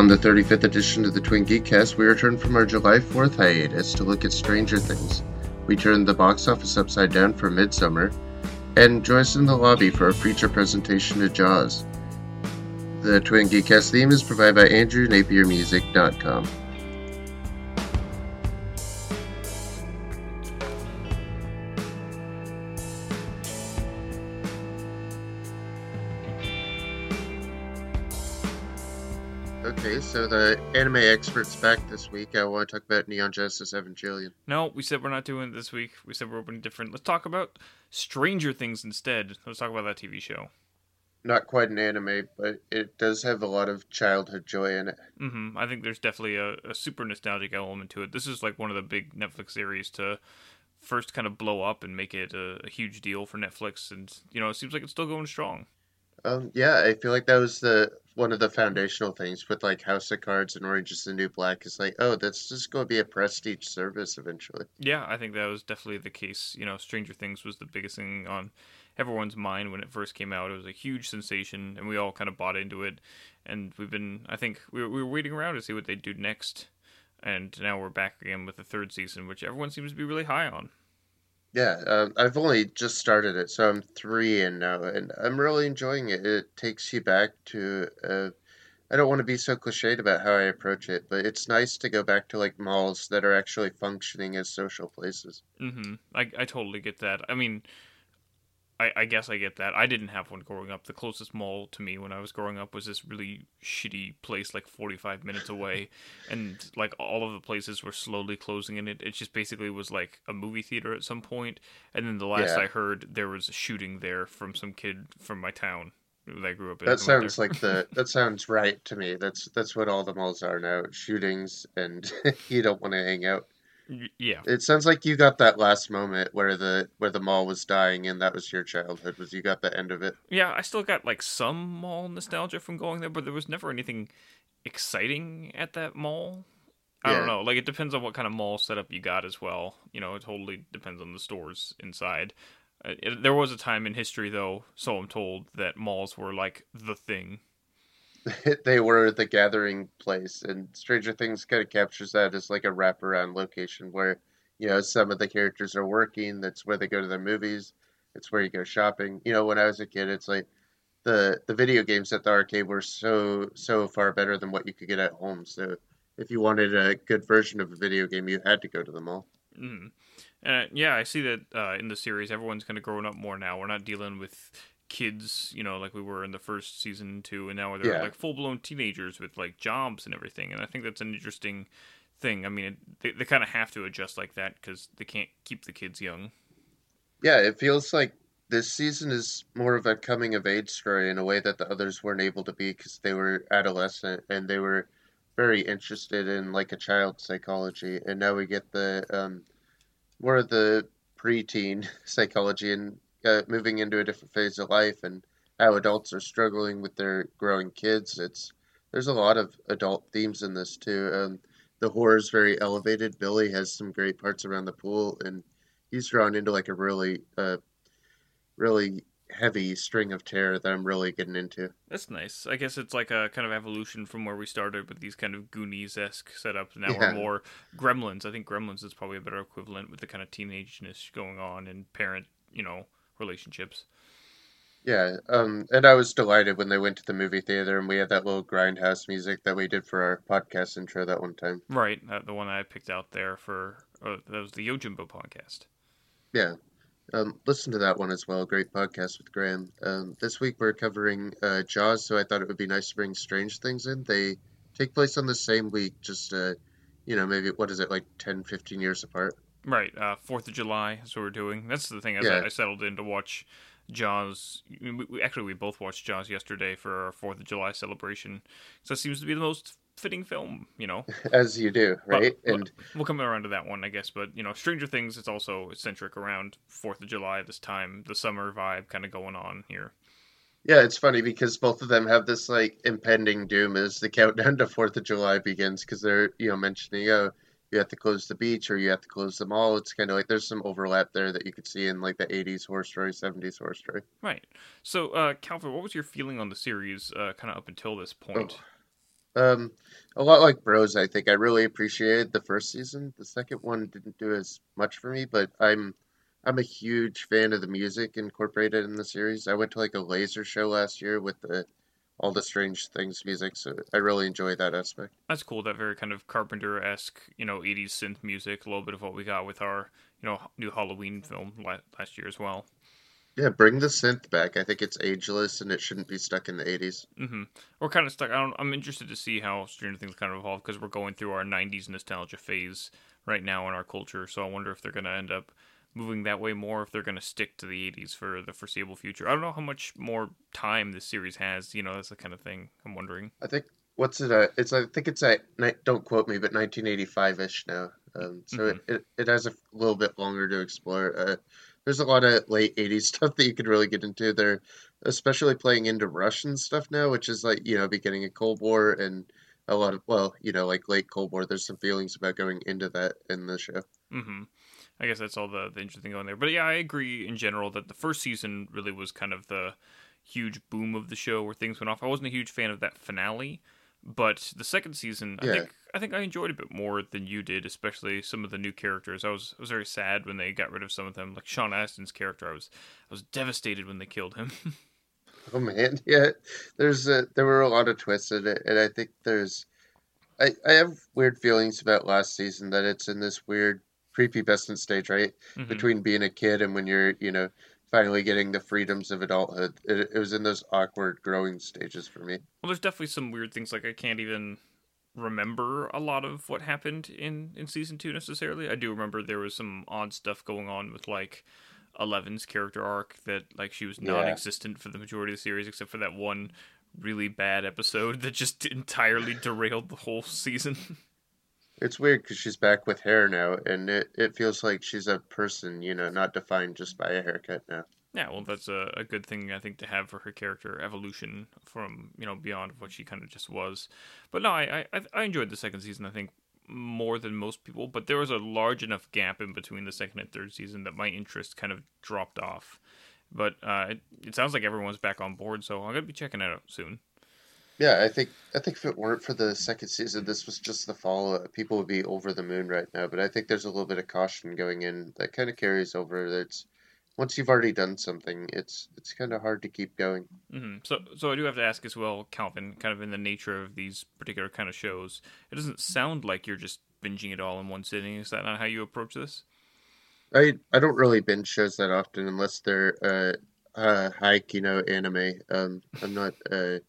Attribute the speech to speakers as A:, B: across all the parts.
A: On the 35th edition of the Twin Geekcast, we return from our July 4th hiatus to look at Stranger Things. We turned the box office upside down for Midsommar, and join us in the lobby for a feature presentation of Jaws. The Twin Geekcast theme is provided by AndrewNapierMusic.com. anime expert's back this week. I want to talk about Neon Genesis Evangelion.
B: No, we said we're not doing it this week. We said we're opening different. Let's talk about Stranger Things instead. Let's talk about that TV show.
A: Not quite an anime, but it does have a lot of childhood joy in it.
B: hmm I think there's definitely a, a super nostalgic element to it. This is like one of the big Netflix series to first kind of blow up and make it a, a huge deal for Netflix, and you know it seems like it's still going strong.
A: Um, yeah, I feel like that was the one of the foundational things with like House of Cards and Orange is the New Black. Is like, oh, that's just going to be a prestige service eventually.
B: Yeah, I think that was definitely the case. You know, Stranger Things was the biggest thing on everyone's mind when it first came out. It was a huge sensation, and we all kind of bought into it. And we've been, I think, we were, we were waiting around to see what they'd do next. And now we're back again with the third season, which everyone seems to be really high on.
A: Yeah, um, I've only just started it, so I'm three in now, and I'm really enjoying it. It takes you back to. Uh, I don't want to be so cliched about how I approach it, but it's nice to go back to like malls that are actually functioning as social places.
B: Mm-hmm. I, I totally get that. I mean, I, I guess I get that. I didn't have one growing up. The closest mall to me when I was growing up was this really shitty place, like 45 minutes away. and, like, all of the places were slowly closing in it. It just basically was like a movie theater at some point. And then the last
A: Yeah.
B: I heard, there was a shooting there from some kid from my town that I grew up in.
A: That
B: I went there.
A: sounds like the that sounds right to me. That's that's what all the malls are now: shootings, and you don't want to hang out.
B: Yeah.
A: It sounds like you got that last moment where the where the mall was dying, and that was your childhood. Was you got the end of it?
B: Yeah, I still got like some mall nostalgia from going there, but there was never anything exciting at that mall. I
A: Yeah.
B: don't know. Like it depends on what kind of mall setup you got as well. You know, it totally depends on the stores inside. Uh, it, there was a time in history, though, so I'm told, that malls were like the thing.
A: they were the gathering place, and Stranger Things kind of captures that as like a wraparound location where you know some of the characters are working. That's where they go to their movies. It's where you go shopping. You know, when I was a kid, it's like the the video games at the arcade were so so far better than what you could get at home. So if you wanted a good version of a video game, you had to go to the mall.
B: Mm. Uh, yeah, I see that uh, in the series, everyone's kind of growing up more now. We're not dealing with kids, you know, like we were in the first season two, and now they're
A: Yeah.
B: like full blown teenagers with like jobs and everything. And I think that's an interesting thing. I mean, it, they they kind of have to adjust like that because they can't keep the kids young.
A: Yeah, it feels like this season is more of a coming of age story in a way that the others weren't able to be because they were adolescent and they were very interested in like a child psychology. And now we get the um, more of the preteen psychology and uh, moving into a different phase of life and how adults are struggling with their growing kids. It's there's a lot of adult themes in this too. Um, the horror is very elevated. Billy has some great parts around the pool and he's drawn into like a really uh really heavy string of terror that I'm really getting into.
B: That's nice. I guess it's like a kind of evolution from where we started with these kind of Goonies esque setups. Now
A: Yeah.
B: we're more Gremlins. I think Gremlins is probably a better equivalent with the kind of teenageness going on and parent, you know, relationships.
A: Yeah, um and I was delighted when they went to the movie theater and we had that little grindhouse music that we did for our podcast intro that one time.
B: Right, uh, the one I picked out there for uh, that was the Yojimbo podcast.
A: Yeah. Um, listen to that one as well. Great podcast with Graham. Um, this week we're covering uh, Jaws, so I thought it would be nice to bring Stranger Things in. They take place on the same week, just, uh, you know, maybe, what is it, like 10, 15 years apart?
B: Right, uh, Fourth of July is what we're doing. That's the thing. As
A: Yeah.
B: I, I settled in to watch Jaws, we, we, actually we both watched Jaws yesterday for our Fourth of July celebration. So it seems to be the most fitting film, you know.
A: As you do, right?
B: well,
A: and
B: we'll come around to that one, I guess. But you know, Stranger Things is also centric around Fourth of July this time, the summer vibe kind of going on here.
A: yeah, it's funny because both of them have this, like, impending doom as the countdown to 4th of July begins because they're, you know, mentioning, oh, you have to close the beach or you have to close the mall. It's kind of like there's some overlap there that you could see in, like, the 80s horror story, 70s horror story.
B: Right. So, uh, Calvin, what was your feeling on the series, uh, kind of up until this point?
A: Um, a lot like Bros, I think I really appreciated the first season. The second one didn't do as much for me, but I'm I'm a huge fan of the music incorporated in the series. I went to like a laser show last year with the all the Stranger Things music, so I really enjoy that aspect.
B: That's cool. That very kind of Carpenter esque, you know, '80s synth music. A little bit of what we got with our, you know, new Halloween film last year as well.
A: Yeah, bring the synth back. I think it's ageless and it shouldn't be stuck in the 80s.
B: Mm-hmm. We're kind of stuck. I don't, I'm interested to see how Stranger Things kind of evolve because we're going through our 90s nostalgia phase right now in our culture. So I wonder if they're going to end up moving that way more, if they're going to stick to the 80s for the foreseeable future. I don't know how much more time this series has. You know, that's the kind of thing I'm wondering.
A: I think what's it? At? It's I think it's at don't quote me, but 1985 ish now. Um, so mm-hmm. it, it, it has a little bit longer to explore. Uh, there's a lot of late 80s stuff that you could really get into there especially playing into russian stuff now which is like you know beginning of cold war and a lot of well you know like late cold war there's some feelings about going into that in the show
B: mm-hmm i guess that's all the, the interesting going there but yeah i agree in general that the first season really was kind of the huge boom of the show where things went off i wasn't a huge fan of that finale but the second season, I think I think I enjoyed a bit more than you did, especially some of the new characters. I was I was very sad when they got rid of some of them, like Sean Astin's character. I was I was devastated when they killed him.
A: oh man, yeah. There's a, there were a lot of twists in it, and I think there's I I have weird feelings about last season that it's in this weird prepubescent stage, right? Mm-hmm. Between being a kid and when you're, you know, finally getting the freedoms of adulthood. It, it, was in those awkward growing stages for me.
B: Well, there's definitely some weird things. Like I can't even remember a lot of what happened in in season two necessarily. I do remember there was some odd stuff going on with like Eleven's character arc that like she was non-existent yeah. for the majority of the series, except for that one really bad episode that just entirely derailed the whole season.
A: It's weird because she's back with hair now, and it, it feels like she's a person, you know, not defined just by a haircut now.
B: Yeah, well, that's a, a good thing I think to have for her character evolution from you know beyond what she kind of just was. But no, I, I I enjoyed the second season. I think more than most people, but there was a large enough gap in between the second and third season that my interest kind of dropped off. But uh, it, it sounds like everyone's back on board, so I'm gonna be checking it out soon.
A: Yeah, I think I think if it weren't for the second season, this was just the follow up. People would be over the moon right now. But I think there's a little bit of caution going in that kind of carries over. That's once you've already done something, it's it's kind of hard to keep going.
B: Mm-hmm. So, so I do have to ask as well, Calvin. Kind of in the nature of these particular kind of shows, it doesn't sound like you're just binging it all in one sitting. Is that not how you approach this?
A: I I don't really binge shows that often unless they're uh, uh hike, you know, anime. Um, I'm not uh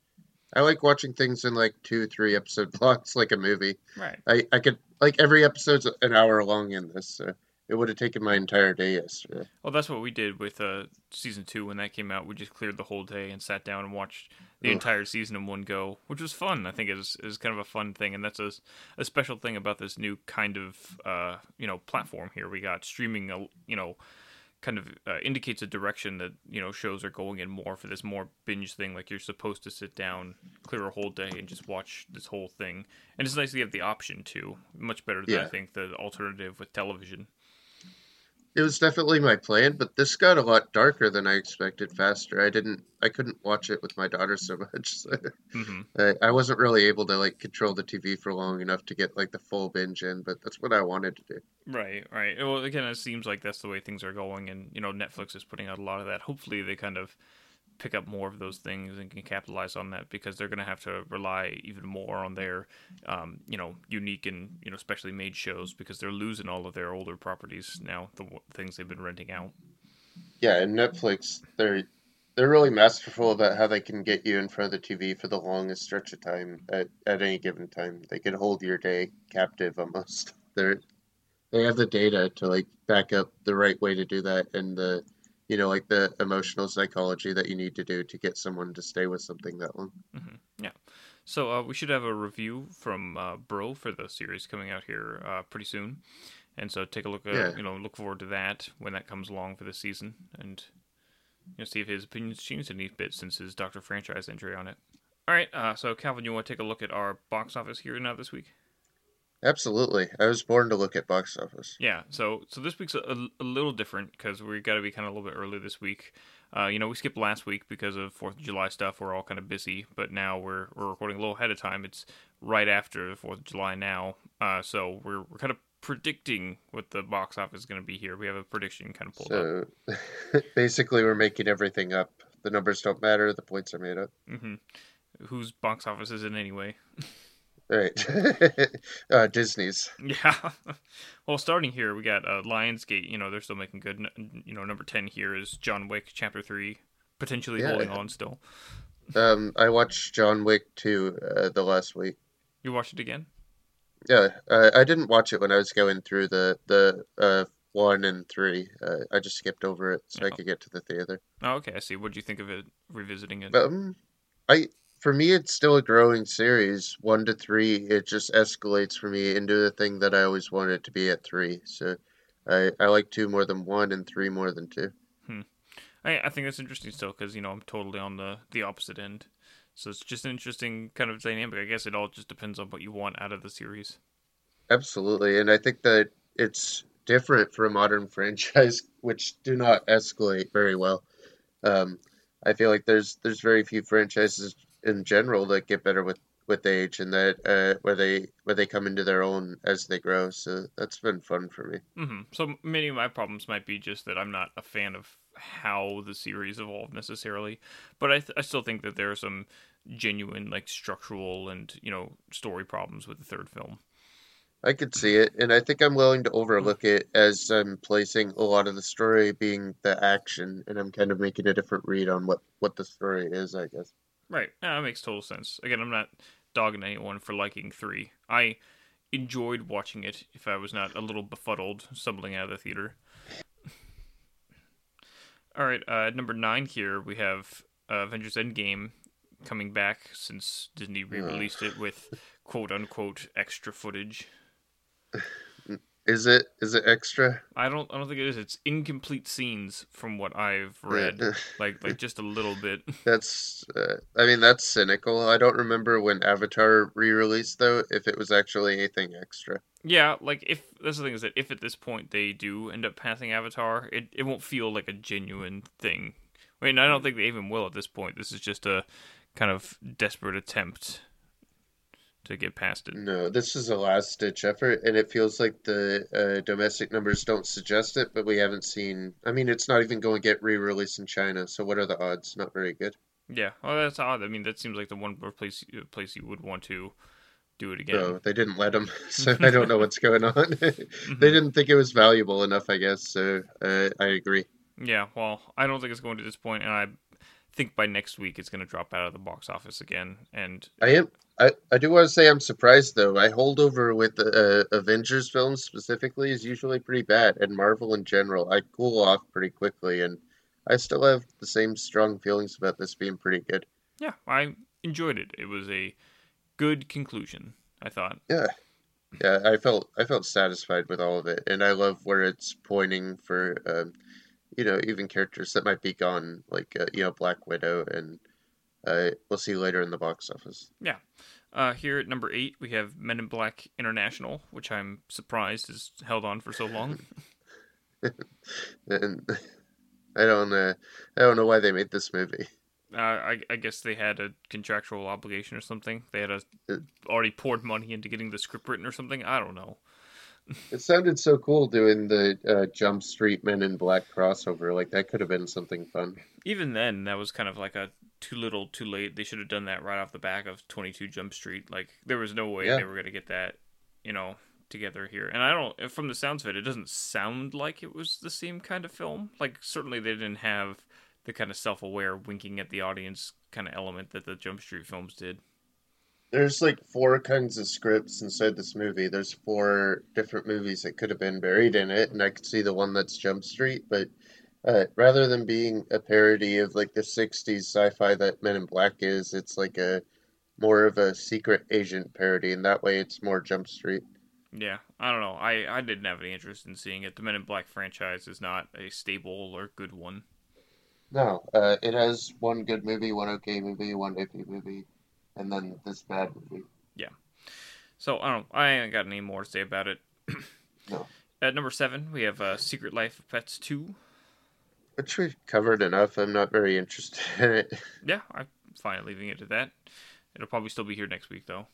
A: I like watching things in like two, three episode blocks, like a movie.
B: Right.
A: I, I could like every episode's an hour long in this. So it would have taken my entire day yesterday.
B: Well, that's what we did with uh, season two when that came out. We just cleared the whole day and sat down and watched the Ugh. entire season in one go, which was fun. I think is is kind of a fun thing, and that's a, a special thing about this new kind of uh, you know platform here. We got streaming, uh, you know kind of uh, indicates a direction that you know shows are going in more for this more binge thing. Like you're supposed to sit down, clear a whole day, and just watch this whole thing. And it's nice to have the option too. Much better than yeah. I think the alternative with television.
A: It was definitely my plan, but this got a lot darker than I expected. Faster, I didn't, I couldn't watch it with my daughter so much. So mm-hmm. I, I, wasn't really able to like control the TV for long enough to get like the full binge in. But that's what I wanted to do.
B: Right, right. Well, again, it seems like that's the way things are going, and you know, Netflix is putting out a lot of that. Hopefully, they kind of pick up more of those things and can capitalize on that because they're going to have to rely even more on their, um, you know, unique and you know specially made shows because they're losing all of their older properties now, the things they've been renting out.
A: Yeah, and Netflix, they're they're really masterful about how they can get you in front of the TV for the longest stretch of time at, at any given time. They can hold your day captive almost. They're they have the data to like back up the right way to do that and the you know, like the emotional psychology that you need to do to get someone to stay with something that long.
B: Mm-hmm. Yeah. So uh, we should have a review from uh, Bro for the series coming out here uh, pretty soon, and so take a look. At, yeah. You know, look forward to that when that comes along for the season, and you know, see if his opinions changed any bit since his Doctor franchise entry on it. All right. Uh, so Calvin, you want to take a look at our box office here now this week?
A: Absolutely. I was born to look at box office.
B: Yeah, so so this week's a, a little different because we got to be kind of a little bit early this week. Uh, you know, we skipped last week because of Fourth of July stuff. We're all kind of busy, but now we're we're recording a little ahead of time. It's right after the Fourth of July now, uh, so we're we're kind of predicting what the box office is going to be here. We have a prediction kind of pulled up.
A: so, up. basically, we're making everything up. The numbers don't matter. The points are made up.
B: Mm-hmm. Whose box office is it anyway?
A: Right. uh, Disney's.
B: Yeah. well, starting here, we got uh, Lionsgate. You know, they're still making good. You know, number 10 here is John Wick Chapter 3, potentially yeah. holding on still.
A: Um, I watched John Wick 2 uh, the last week.
B: You watched it again?
A: Yeah. Uh, I didn't watch it when I was going through the, the uh, 1 and 3. Uh, I just skipped over it so oh. I could get to the theater.
B: Oh, okay. I see. What do you think of it, revisiting it?
A: Um, I for me, it's still a growing series. One to three, it just escalates for me into the thing that I always wanted to be at three. So I, I like two more than one and three more than two.
B: Hmm. I, I think that's interesting still because, you know, I'm totally on the, the opposite end. So it's just an interesting kind of dynamic. I guess it all just depends on what you want out of the series.
A: Absolutely. And I think that it's different for a modern franchise, which do not escalate very well. Um, I feel like there's there's very few franchises in general that get better with with age and that uh, where they where they come into their own as they grow. So that's been fun for me.
B: Mm-hmm. So many of my problems might be just that I'm not a fan of how the series evolved necessarily, but I th- I still think that there are some genuine like structural and you know story problems with the third film.
A: I could see it, and I think I'm willing to overlook it as I'm placing a lot of the story being the action, and I'm kind of making a different read on what what the story is. I guess.
B: Right. That makes total sense. Again, I'm not dogging anyone for liking three. I enjoyed watching it if I was not a little befuddled stumbling out of the theater. All right, uh, number nine here we have uh, Avengers Endgame coming back since Disney re-released it with quote unquote extra footage.
A: Is it is it extra?
B: I don't I don't think it is. It's incomplete scenes from what I've read, like like just a little bit.
A: That's uh, I mean that's cynical. I don't remember when Avatar re-released though if it was actually anything extra.
B: Yeah, like if that's the thing is that if at this point they do end up passing Avatar, it it won't feel like a genuine thing. I mean, I don't think they even will at this point. This is just a kind of desperate attempt to get past it.
A: No, this is a last ditch effort, and it feels like the uh, domestic numbers don't suggest it, but we haven't seen. I mean, it's not even going to get re released in China, so what are the odds? Not very good.
B: Yeah, well, that's odd. I mean, that seems like the one place place you would want to do it again. No,
A: they didn't let them, so I don't know what's going on. mm-hmm. They didn't think it was valuable enough, I guess. So uh, I agree.
B: Yeah, well, I don't think it's going to this point, and I think by next week it's going to drop out of the box office again. And
A: I am I, I do want to say I'm surprised though. I holdover with the uh, Avengers films specifically is usually pretty bad, and Marvel in general. I cool off pretty quickly, and I still have the same strong feelings about this being pretty good.
B: Yeah, I enjoyed it. It was a good conclusion. I thought.
A: Yeah, yeah. I felt I felt satisfied with all of it, and I love where it's pointing for, um, you know, even characters that might be gone, like uh, you know Black Widow and uh, we'll see later in the box office.
B: Yeah. Uh, here at number eight, we have Men in Black International, which I'm surprised has held on for so long.
A: and I don't, uh, I don't know why they made this movie.
B: Uh, I, I, guess they had a contractual obligation or something. They had a, uh, already poured money into getting the script written or something. I don't know.
A: it sounded so cool doing the uh, Jump Street Men in Black crossover. Like that could have been something fun.
B: Even then, that was kind of like a too little, too late. They should have done that right off the back of 22 Jump Street. Like there was no way yeah. they were going to get that, you know, together here. And I don't from the sounds of it, it doesn't sound like it was the same kind of film. Like certainly they didn't have the kind of self-aware winking at the audience kind of element that the Jump Street films did.
A: There's like four kinds of scripts inside this movie. There's four different movies that could have been buried in it, and I could see the one that's Jump Street, but uh, rather than being a parody of like the 60s sci-fi that Men in Black is, it's like a more of a secret agent parody, and that way it's more Jump Street.
B: Yeah, I don't know. I, I didn't have any interest in seeing it. The Men in Black franchise is not a stable or good one.
A: No, uh, it has one good movie, one okay movie, one iffy movie, and then this bad movie.
B: Yeah. So I don't. I ain't got any more to say about it.
A: No.
B: At number seven, we have uh, Secret Life of Pets two.
A: Which we've covered enough. I'm not very interested in it.
B: Yeah, I'm fine leaving it at that. It'll probably still be here next week though.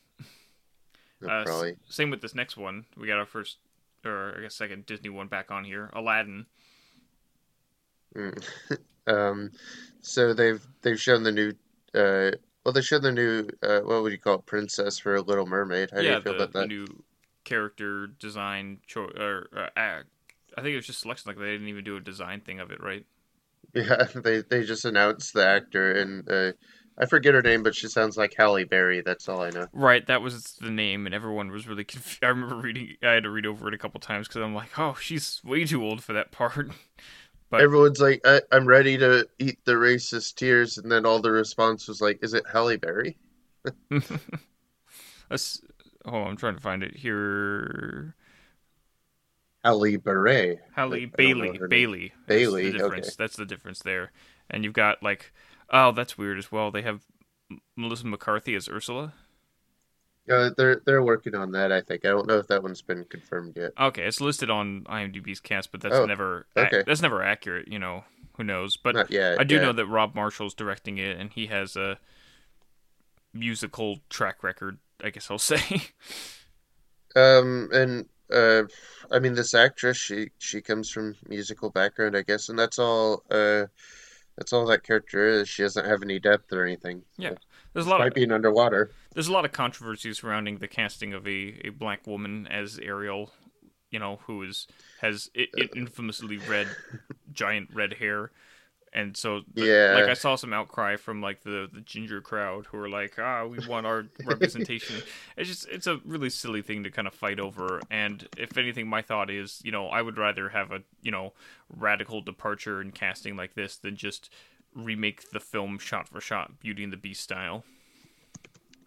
A: No,
B: Uh, s-
A: probably.
B: same with this next one. We got our first, or I guess second Disney one back on here. Aladdin.
A: Mm. um, so they've they've shown the new. Uh, well, they showed the new. Uh, what would you call it? Princess for a Little Mermaid. How do
B: yeah,
A: you feel
B: the,
A: about
B: the
A: that?
B: new character design cho- or uh, act. I think it was just selection. Like they didn't even do a design thing of it, right?
A: Yeah, they they just announced the actor, and uh, I forget her name, but she sounds like Halle Berry. That's all I know.
B: Right, that was the name, and everyone was really confused. I remember reading. I had to read over it a couple times because I'm like, oh, she's way too old for that part. But-
A: Everyone's like, I, "I'm ready to eat the racist tears," and then all the response was like, "Is it Halle Berry?"
B: Oh, I'm trying to find it here.
A: Halle Berry.
B: Halle
A: I
B: Bailey. Bailey. That's
A: Bailey,
B: The difference.
A: okay.
B: That's the difference there. And you've got like, oh, that's weird as well. They have Melissa McCarthy as Ursula.
A: Uh, they're they're working on that. I think. I don't know if that one's been confirmed yet.
B: Okay, it's listed on IMDb's cast, but that's
A: Oh,
B: never
A: okay.
B: that's never accurate. You know, who knows? But
A: Not yet.
B: I do
A: yeah.
B: know that Rob Marshall's directing it, and he has a musical track record. I guess I'll say.
A: Um, and uh, I mean, this actress, she she comes from musical background, I guess, and that's all. Uh, that's all that character is. She doesn't have any depth or anything.
B: Yeah. There's a lot
A: Might
B: of
A: being underwater.
B: there's a lot of controversy surrounding the casting of a, a black woman as Ariel. You know, who is has i i- infamously red, giant red hair, and so the-
A: Yeah.
B: like I saw some outcry from like the the ginger crowd who are like, ah, we want our representation. It's just it's a really silly thing to kind of fight over. And if anything, my thought is, you know, I would rather have a you know radical departure in casting like this than just remake the film shot for shot Beauty and the Beast style.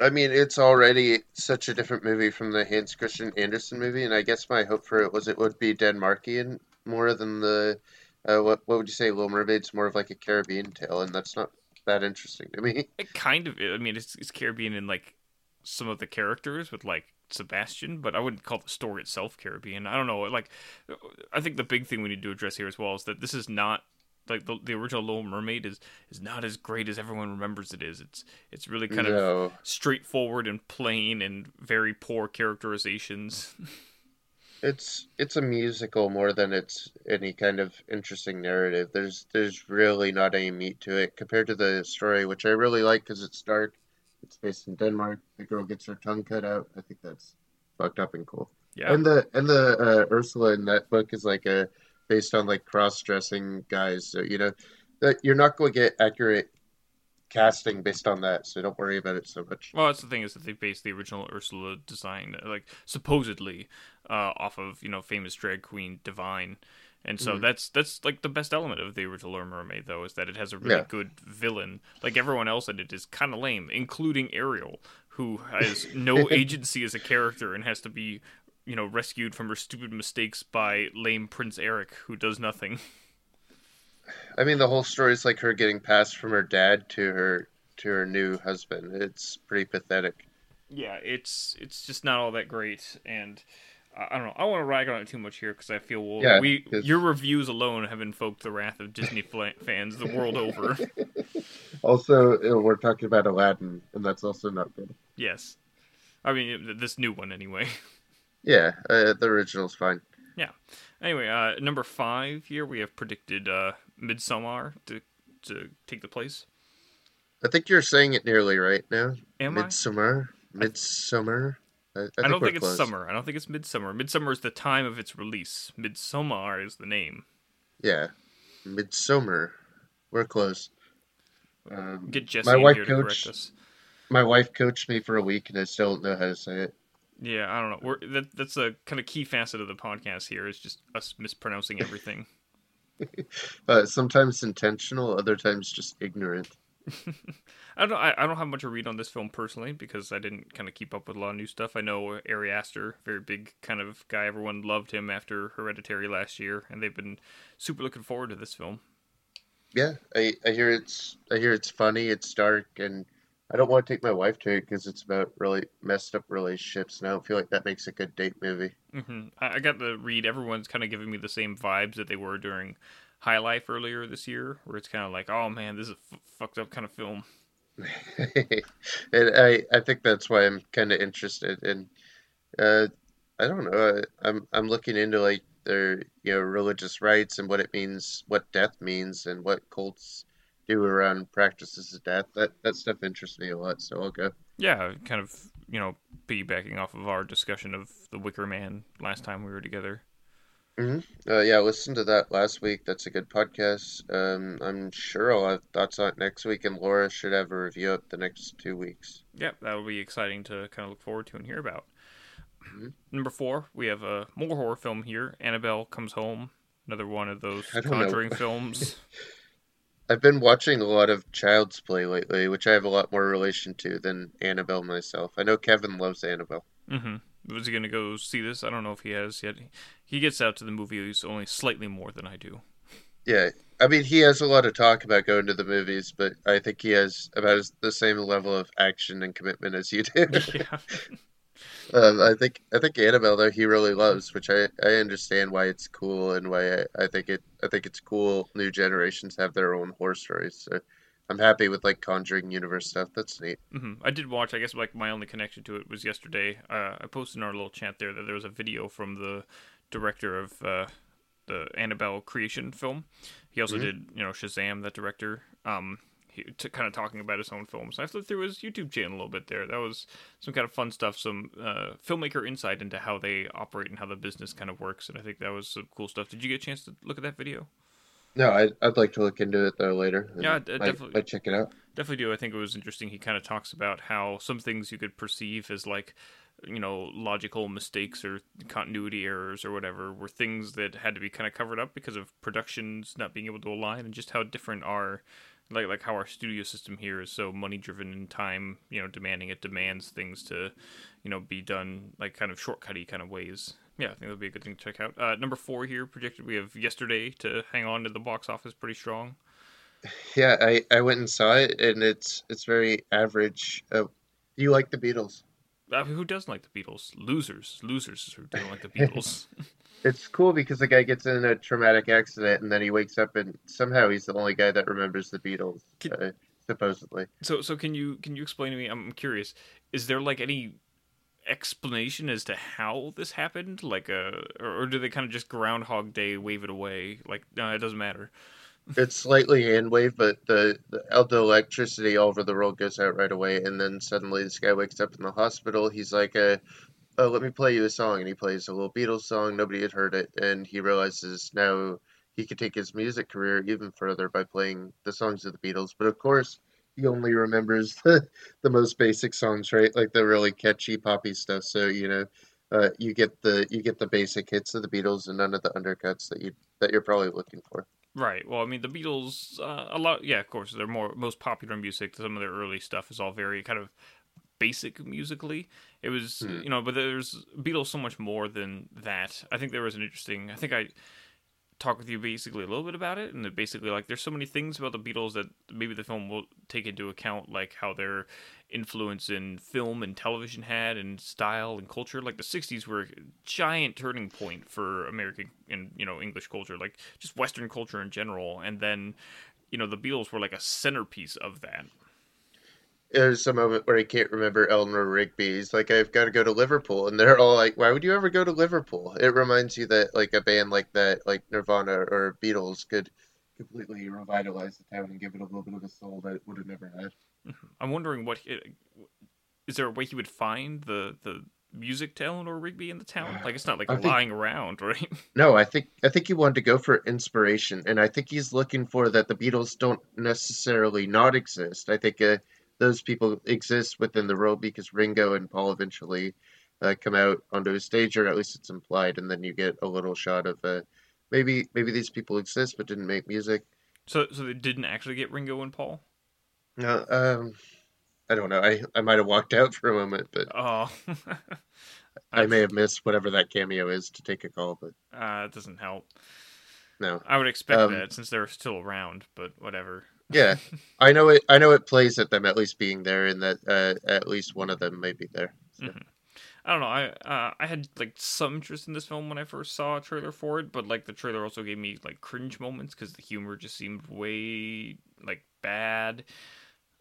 A: I mean, it's already such a different movie from the Hans Christian Andersen movie, and I guess my hope for it was it would be Denmarkian more than the uh, what what would you say, Little Mermaid's more of like a Caribbean tale, and that's not that interesting to me.
B: It kind of. I mean, it's, it's Caribbean in like some of the characters with like Sebastian, but I wouldn't call the story itself Caribbean. I don't know. Like, I think the big thing we need to address here as well is that this is not like the, the original Little Mermaid is is not as great as everyone remembers it is. It's it's really kind of straightforward and plain and very poor characterizations.
A: it's it's a musical more than it's any kind of interesting narrative. There's there's really not any meat to it compared to the story, which I really like because it's dark. It's based in Denmark. The girl gets her tongue cut out. I think that's fucked up and cool.
B: Yeah.
A: And the and the uh, Ursula in that book is like a based on like cross dressing guys. So you know that you're not going to get accurate casting based on that. So don't worry about it so much.
B: Well, that's the thing is that they based the original Ursula design, like supposedly, uh, off of you know famous drag queen Divine, and so
A: Mhm.
B: that's that's like the best element of the original Little Mermaid, though, is that it has a really
A: Yeah.
B: good villain. Like everyone else in it is kind of lame, including Ariel, who has no agency as a character and has to be, you know, rescued from her stupid mistakes by lame Prince Eric, who does nothing.
A: I mean, the whole story is like her getting passed from her dad to her to her new husband. It's pretty pathetic.
B: yeah, it's it's just not all that great, and I I don't know. I want to rag on it too much here because I feel well,
A: Yeah,
B: we
A: 'cause-
B: your reviews alone have invoked the wrath of Disney fans the world over.
A: Also, uh, we're talking about Aladdin, and that's also not good.
B: yes, I mean this new one anyway.
A: Yeah, uh, the original's fine.
B: Anyway, uh, number five here we have predicted uh, Midsommar to to take the place.
A: I think you're saying it nearly right now.
B: Am I?
A: Midsummer. Midsummer. I, I,
B: I don't think it's
A: close.
B: summer. I don't think it's midsummer. Midsummer is the time of its release. Midsommar is the name.
A: Yeah, Midsummer. We're close. Um,
B: Get Jesse
A: my wife
B: here to correct
A: coached.
B: us.
A: My wife coached me for a week, and I still don't know how to say it.
B: Yeah, I don't know. We're, that, that's a kind of key facet of the podcast here is just us mispronouncing everything.
A: But sometimes intentional, other times just ignorant.
B: I don't know. I, I don't have much to read on this film personally because I didn't kind of keep up with a lot of new stuff. I know Ari Aster, very big kind of guy. Everyone loved him after Hereditary last year, and they've been super looking forward to this film.
A: Yeah, I, I hear it's I hear it's funny, it's dark, and I don't want to take my wife to it because it's about really messed up relationships, and I don't feel like that makes a good date movie.
B: hmm I, I got the read. Everyone's kind of giving me the same vibes that they were during High Life earlier this year, where it's kind of like, oh man, this is a f- fucked up kind of film.
A: and I I think that's why I'm kind of interested in. Uh, I don't know. I, I'm I'm looking into like their you know religious rites and what it means, what death means, and what cults do around practices of death. That that stuff interests me a lot. So I'll go.
B: Yeah, kind of, you know, piggybacking off of our discussion of The Wicker Man last time we were together.
A: hmm Uh, yeah, I listened to that last week. That's a good podcast. Um, I'm sure I'll have thoughts on it next week, and Laura should have a review up the next two weeks.
B: Yeah, that'll be exciting to kind of look forward to and hear about.
A: Mhm.
B: Number four, we have a more horror film here. Annabelle Comes Home, another one of those. Conjuring films.
A: I've been watching a lot of Child's Play lately, which I have a lot more relation to than Annabelle myself. I know Kevin loves Annabelle.
B: hmm Was he going to go see this? I don't know if he has yet. He gets out to the movies only slightly more than I do.
A: Yeah, I mean, he has a lot of talk about going to the movies, but I think he has about the same level of action and commitment as you do.
B: yeah.
A: Um, I think I think Annabelle though he really loves, which I, I understand why it's cool and why I, I think it I think it's cool. New generations have their own horror stories, so I'm happy with like Conjuring universe stuff. That's neat.
B: hmm I did watch. I guess like my only connection to it was yesterday. Uh, I posted in our little chat there that there was a video from the director of uh, the Annabelle creation film. He also
A: Mhm.
B: did you know Shazam, that director. Um, he, t- kind of talking about his own films. I flipped through his YouTube channel a little bit there. That was some kind of fun stuff. Some uh, filmmaker insight into how they operate and how the business kind of works. And I think that was some cool stuff. Did you get a chance to look at that video?
A: No, I I'd like to look into it though later.
B: Yeah,
A: I
B: d-
A: might,
B: definitely.
A: might check it out.
B: definitely do. I think it was interesting. He kind of talks about how some things you could perceive as like, you know, logical mistakes or continuity errors or whatever were things that had to be kind of covered up because of productions not being able to align and just how different our like like how our studio system here is so money driven and time you know demanding it demands things to you know be done like kind of shortcutty kind of ways yeah i think that'd be a good thing to check out uh, number four here projected we have yesterday to hang on to the box office pretty strong
A: Yeah, I I went and saw it, and it's it's very average. Uh, do you like the Beatles?
B: Uh, who doesn't like the Beatles? Losers, losers who don't like the Beatles.
A: It's cool because the guy gets in a traumatic accident and then he wakes up and somehow he's the only guy that remembers the Beatles,
B: Can-
A: uh, supposedly.
B: so, so can you can you explain to me? I'm curious. Is there like any explanation as to how this happened? Like, uh, or, or do they kind of just Groundhog Day wave it away? Like, no, it doesn't matter.
A: It's slightly hand wave, but the, the the electricity all over the world goes out right away, and then suddenly this guy wakes up in the hospital. He's like, uh, "Oh, let me play you a song," and he plays a little Beatles song. Nobody had heard it, and he realizes now he could take his music career even further by playing the songs of the Beatles. But of course, he only remembers the the most basic songs, right? Like the really catchy poppy stuff. So you know. Uh, you get the you get the basic hits of the Beatles and none of the undercuts that you that you're probably looking for.
B: Right. Well, I mean, the Beatles, uh, a lot. Yeah, of course, they're more most popular music. Some of their early stuff is all very kind of basic musically. It was,
A: Hmm.
B: you know, but there's Beatles so much more than that. I think there was an interesting. I think I talked with you basically a little bit about it, and basically like there's so many things about the Beatles that maybe the film will take into account, like how their influence in film and television had, and style and culture. Like the '60s were a giant turning point for American and you know English culture, like just Western culture in general, and then. You know, the Beatles were like a centerpiece of that.
A: There's a moment where he can't remember Eleanor Rigby. He's like, I've got to go to Liverpool. And they're all like, why would you ever go to Liverpool? It reminds you that, like, a band like that, like Nirvana or Beatles, could completely revitalize the town and give it a little bit of a soul that it would have never had.
B: I'm wondering what is there a way he would find the the music to Eleanor Rigby in the town? Like it's not like
A: I think-
B: lying around, right?
A: No, I think I think he wanted to go for inspiration, and I think he's looking for that the Beatles don't necessarily not exist. I think uh, those people exist within the role because Ringo and Paul eventually uh, come out onto a stage, or at least it's implied, and then you get a little shot of uh, maybe maybe these people exist but didn't make music.
B: so so they didn't actually get Ringo and Paul.
A: No, um, I don't know. I I might have walked out for a moment, but
B: Oh,
A: I may have missed whatever that cameo is to take a call. But
B: Uh, it doesn't help.
A: no,
B: I would expect
A: Um,
B: that since they're still around, but whatever.
A: Yeah, I know it. I know it plays at them at least being there, and that uh, at least one of them may be there. So.
B: Mhm. I don't know. I uh, I had like some interest in this film when I first saw a trailer for it, but like the trailer also gave me like cringe moments because the humor just seemed way like bad.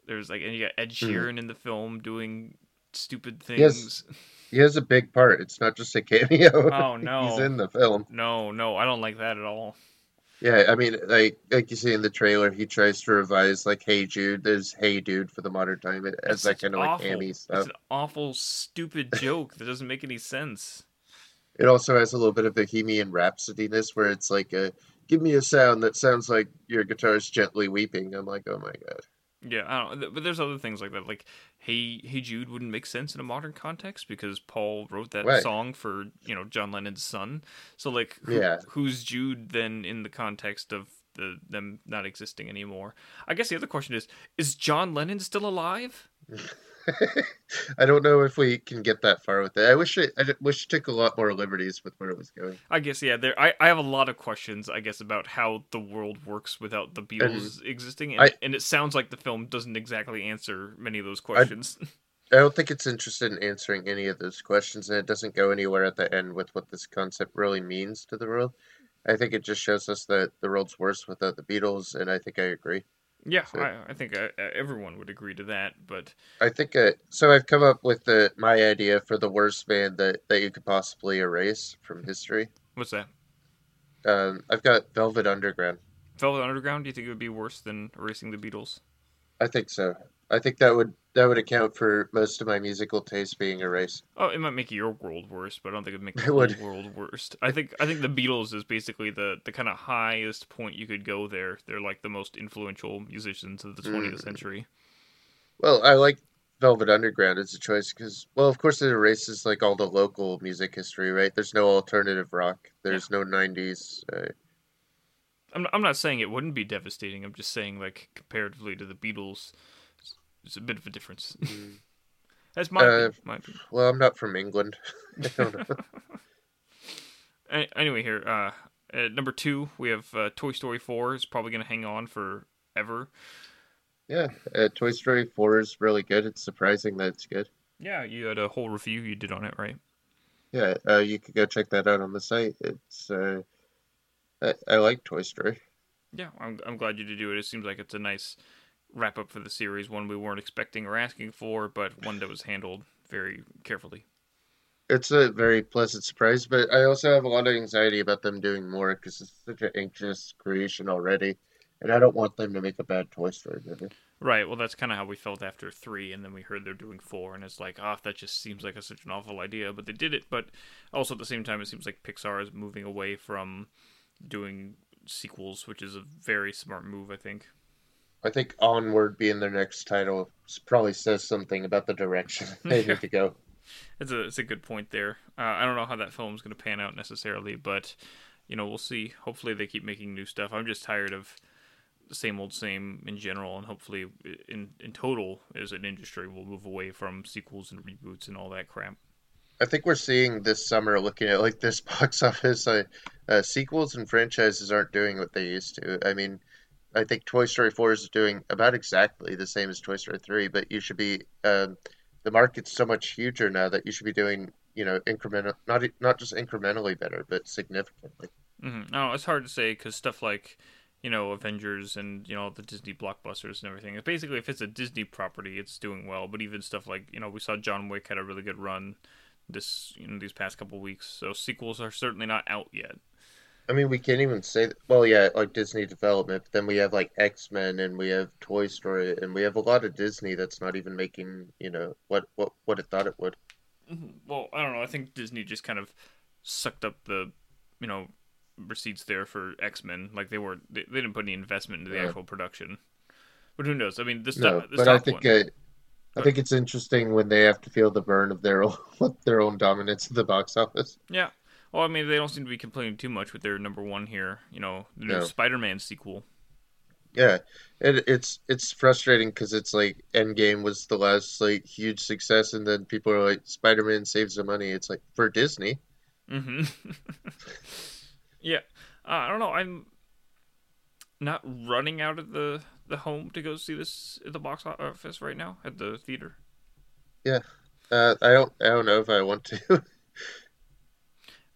B: There's like and you got Ed
A: Mhm.
B: Sheeran in the film doing stupid things.
A: He has a big part. It's not just a cameo.
B: Oh no.
A: He's in the film.
B: No, no, I don't like that at all.
A: Yeah, I mean, like like you see in the trailer, he tries to revise like "Hey Jude." There's "Hey Dude" for the modern time. It has
B: It's
A: that kind of like hammy
B: It's
A: stuff.
B: an awful, stupid joke that doesn't make any sense.
A: It also has a little bit of Bohemian Rhapsody-ness where it's like a give me a sound that sounds like your guitar's gently weeping. I'm like, oh my god.
B: Yeah, I don't. But there's other things like that. Like, "Hey, Hey Jude" wouldn't make sense in a modern context because Paul wrote that
A: Right.
B: song for you know John Lennon's son. So like, who,
A: Yeah.
B: who's Jude then in the context of the them not existing anymore? I guess the other question is: Is John Lennon still alive?
A: I don't know if we can get that far with it. I wish it, I wish it took a lot more liberties with where it was going.
B: I guess yeah. There, I, I have a lot of questions. I guess about how the world works without the Beatles existing, and,
A: I-
B: and it sounds like the film doesn't exactly answer many of those questions.
A: I don't think it's interested in answering any of those questions, and it doesn't go anywhere at the end with what this concept really means to the world. I think it just shows us that the world's worse without the Beatles, and I think I agree.
B: Yeah, I, I think uh, uh, everyone would agree to that. But
A: I think uh, so. I've come up with the my idea for the worst band that that you could possibly erase from history.
B: what's that?
A: Um, I've got Velvet Underground.
B: Velvet Underground? Do you think it would be worse than erasing the Beatles?
A: I think so. I think that would that would account for most of my musical taste being erased.
B: Oh, it might make your world worse, but I don't think it'd make the
A: It would.
B: world worst. I think I think the Beatles is basically the the kind of highest point you could go there. They're like the most influential musicians of the 20th
A: Mm.
B: century.
A: Well, I like Velvet Underground as a choice because, well, of course, it erases like all the local music history, right? There's no alternative rock. There's no '90s. Uh,
B: I'm I'm not saying it wouldn't be devastating. I'm just saying like comparatively to the Beatles, it's, it's a bit of a difference. That's my
A: Uh,
B: my
A: well, I'm not from England. I don't know.
B: A- Anyway, here uh, at number two we have uh, Toy Story 4 is probably gonna hang on forever.
A: yeah, uh, Toy Story 4 is really good. It's surprising that it's good.
B: Yeah, you had a whole review you did on it, right?
A: Yeah, uh, you could go check that out on the site. It's uh, I, I like Toy Story.
B: Yeah, I'm I'm glad you did do it. It seems like it's a nice wrap up for the series, one we weren't expecting or asking for, but one that was handled very carefully.
A: It's a very pleasant surprise, but I also have a lot of anxiety about them doing more because it's such an anxious creation already, and I don't want them to make a bad Toy Story movie.
B: Right. Well, that's kind of how we felt after three, and then we heard they're doing four, and it's like, ah, that just seems like a, such an awful idea. But they did it. But also at the same time, it seems like Pixar is moving away from doing sequels, which is a very smart move, I think.
A: I think Onward being their next title probably says something about the direction they need to go.
B: It's a it's a good point there. Uh, I don't know how that film's going to pan out necessarily, but you know we'll see. Hopefully they keep making new stuff. I'm just tired of the same old same in general, and hopefully in in total as an industry we'll move away from sequels and reboots and all that crap.
A: I think we're seeing this summer, looking at like this box office, uh, uh, sequels and franchises aren't doing what they used to. I mean, I think Toy Story 4 is doing about exactly the same as Toy Story 3, but you should be, um, the market's so much huger now that you should be doing, you know, incremental, not not just incrementally better, but significantly.
B: hmm No, it's hard to say because stuff like you know Avengers and you know the Disney blockbusters and everything. Basically, if it's a Disney property, it's doing well. But even stuff like you know we saw John Wick had a really good run this you know these past couple weeks. So sequels are certainly not out yet.
A: I mean, we can't even say that. Well, yeah, like Disney development, but then we have like X Men and we have Toy Story and we have a lot of Disney that's not even making, you know, what what what it thought it would.
B: Mhm. Well, I don't know. I think Disney just kind of sucked up the, you know, receipts there for X Men. Like they were, they, they didn't put any investment into the
A: Yeah.
B: actual production. But who knows? I mean, this
A: No,
B: top, this
A: but I think
B: one.
A: uh, I think it's interesting when they have to feel the burn of their own their own dominance at the box office.
B: yeah. Well, I mean, they don't seem to be complaining too much with their number one here. You know, the new
A: No.
B: Spider-Man sequel.
A: Yeah, it, it's it's frustrating because it's like Endgame was the last like huge success, and then people are like Spider Man saves the money. It's like for Disney.
B: hmm yeah. Uh, I don't know. I'm. not running out of the the home to go see this at the box office right now at the theater.
A: Yeah, uh, I don't. I don't know if I want to.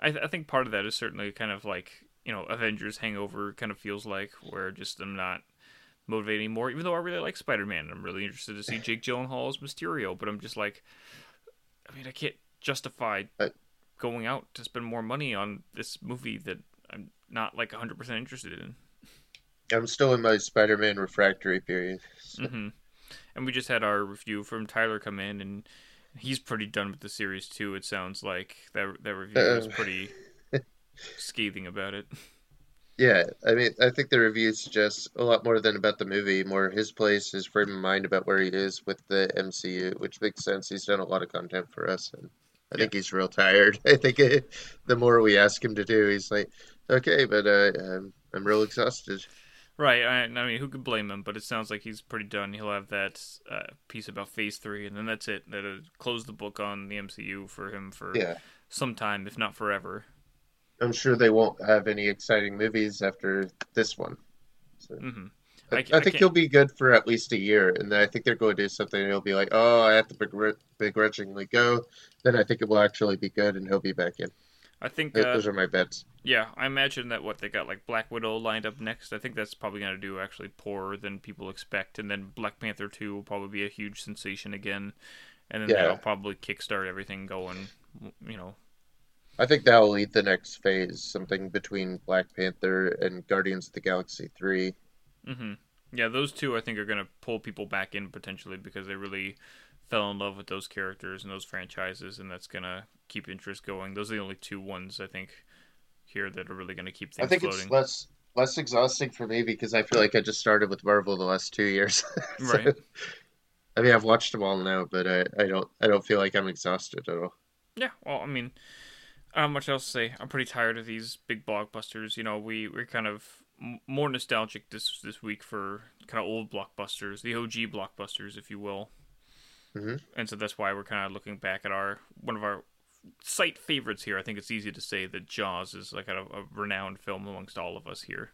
B: I, th- I think part of that is certainly kind of like you know Avengers Hangover kind of feels like, where just I'm not motivated anymore. Even though I really like Spider Man, I'm really interested to see Jake Gyllenhaal as Mysterio. But I'm just like, I mean, I can't justify going out to spend more money on this movie that I'm not like 100 percent interested in.
A: I'm still in my Spider Man refractory period.
B: So. Mm-hmm. And we just had our review from Tyler come in, and he's pretty done with the series too. It sounds like that that review uh, was pretty scathing about it.
A: Yeah, I mean, I think the review suggests a lot more than about the movie, more his place, his frame of mind about where he is with the MCU, which makes sense. He's done a lot of content for us, and I yeah. think he's real tired. I think it, the more we ask him to do, he's like, okay, but uh, I'm, I'm real exhausted.
B: Right. I, I, mean, who could blame him? But it sounds like he's pretty done. He'll have that uh, piece about Phase Three, and then that's it. That'll close the book on the MCU for him for
A: yeah.
B: some time, if not forever.
A: I'm sure they won't have any exciting movies after this one. So.
B: Mm-hmm.
A: I, I, I, think he'll be good for at least a year, and then I think they're going to do something. And he'll be like, "Oh, I have to begrudgingly go." Then I think it will actually be good, and he'll be back in.
B: I think uh,
A: those are my bets.
B: Yeah, I imagine that what they got like Black Widow lined up next. I think that's probably going to do actually poorer than people expect, and then Black Panther two will probably be a huge sensation again, and then yeah. that'll probably kickstart everything going. You know,
A: I think that'll lead the next phase, something between Black Panther and Guardians of the Galaxy 3
B: Mm-hmm. Yeah, those two I think are going to pull people back in potentially because they really fell in love with those characters and those franchises, and that's going to keep interest going. Those are the only two ones I think here that are really going to keep things. I think floating.
A: it's less less exhausting for me because I feel like I just started with Marvel the last two years.
B: so, right.
A: I mean, I've watched them all now, but I, I don't I don't feel like I'm exhausted at all.
B: Yeah, well, I mean, not much else to say. I'm pretty tired of these big blockbusters. You know, we we're kind of more nostalgic this this week for kind of old blockbusters, the OG blockbusters, if you will.
A: Mm-hmm.
B: And so that's why we're kind of looking back at our one of our site favorites here. I think it's easy to say that Jaws is like a, a renowned film amongst all of us here.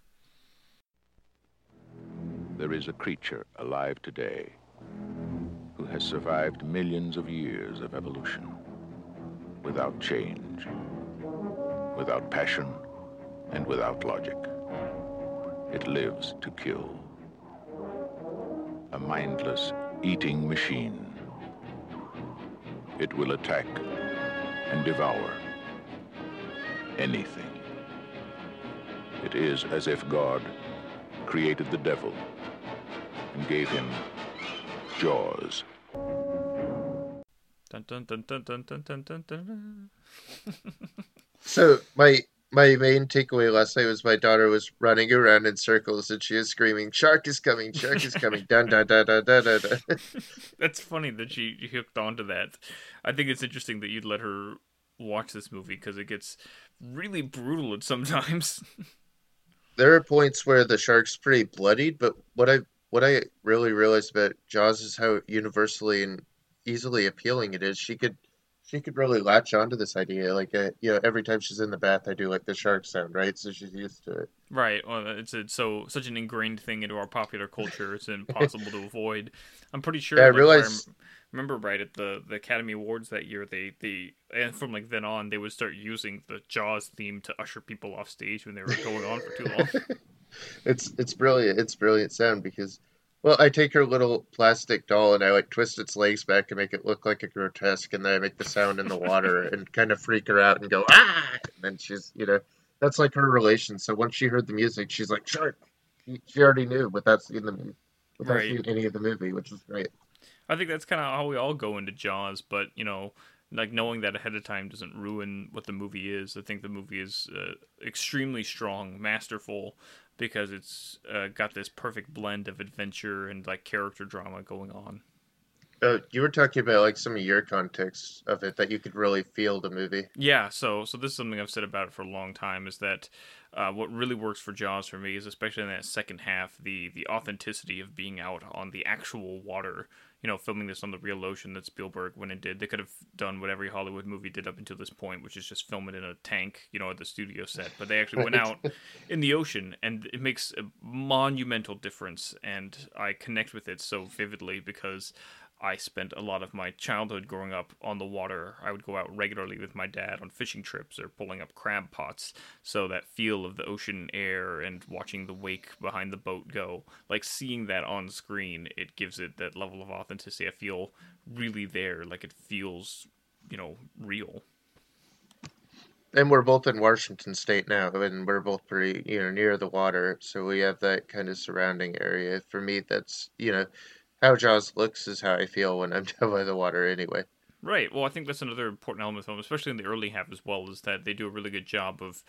C: There is a creature alive today who has survived millions of years of evolution without change, without passion, and without logic. It lives to kill. A mindless eating machine it will attack and devour anything. It is as if God created the devil and gave him jaws.
B: Dun, dun, dun,
A: so my my main takeaway last night was my daughter was running around in circles and she was screaming, "Shark is coming! Shark is coming!" dun dun dun dun dun dun. dun.
B: That's funny that she hooked onto that. I think it's interesting that you'd let her watch this movie because it gets really brutal at sometimes.
A: there are points where the shark's pretty bloodied, but what I what I really realized about Jaws is how universally and easily appealing it is. She could she could really latch onto this idea. Like, uh, you know, every time she's in the bath, I do like the shark sound, right? So she's used to it.
B: Right. Well, it's so such an ingrained thing into our popular culture. It's impossible to avoid. I'm pretty sure.
A: Yeah, I realize.
B: I remember right at the, the Academy Awards that year, they they and from like then on, they would start using the Jaws theme to usher people off stage when they were going on for too long.
A: it's it's brilliant. It's brilliant sound because well, I take her little plastic doll and I like twist its legs back and make it look like a grotesque, and then I make the sound in the water and kind of freak her out and go ah, and then she's you know that's like her relation. So once she heard the music, she's like shark. She already knew without seeing the without right. seeing any of the movie, which is great.
B: I think that's kind of how we all go into Jaws, but you know, like knowing that ahead of time doesn't ruin what the movie is. I think the movie is uh, extremely strong, masterful, because it's uh, got this perfect blend of adventure and like character drama going on.
A: Uh, you were talking about like some of your context of it that you could really feel the movie.
B: Yeah, so so this is something I've said about it for a long time is that uh, what really works for Jaws for me is especially in that second half the the authenticity of being out on the actual water you know, filming this on the real ocean that Spielberg went and did. They could have done what every Hollywood movie did up until this point, which is just film it in a tank, you know, at the studio set. But they actually went out in the ocean, and it makes a monumental difference. And I connect with it so vividly because I spent a lot of my childhood growing up on the water. I would go out regularly with my dad on fishing trips or pulling up crab pots. So that feel of the ocean air and watching the wake behind the boat go, like seeing that on screen, it gives it that level of authenticity. I feel really there, like it feels, you know, real.
A: And we're both in Washington State now, and we're both pretty, you know, near the water, so we have that kind of surrounding area. For me, that's, you know, how Jaws looks is how I feel when I'm down by the water anyway.
B: Right. Well, I think that's another important element of the film, especially in the early half as well, is that they do a really good job of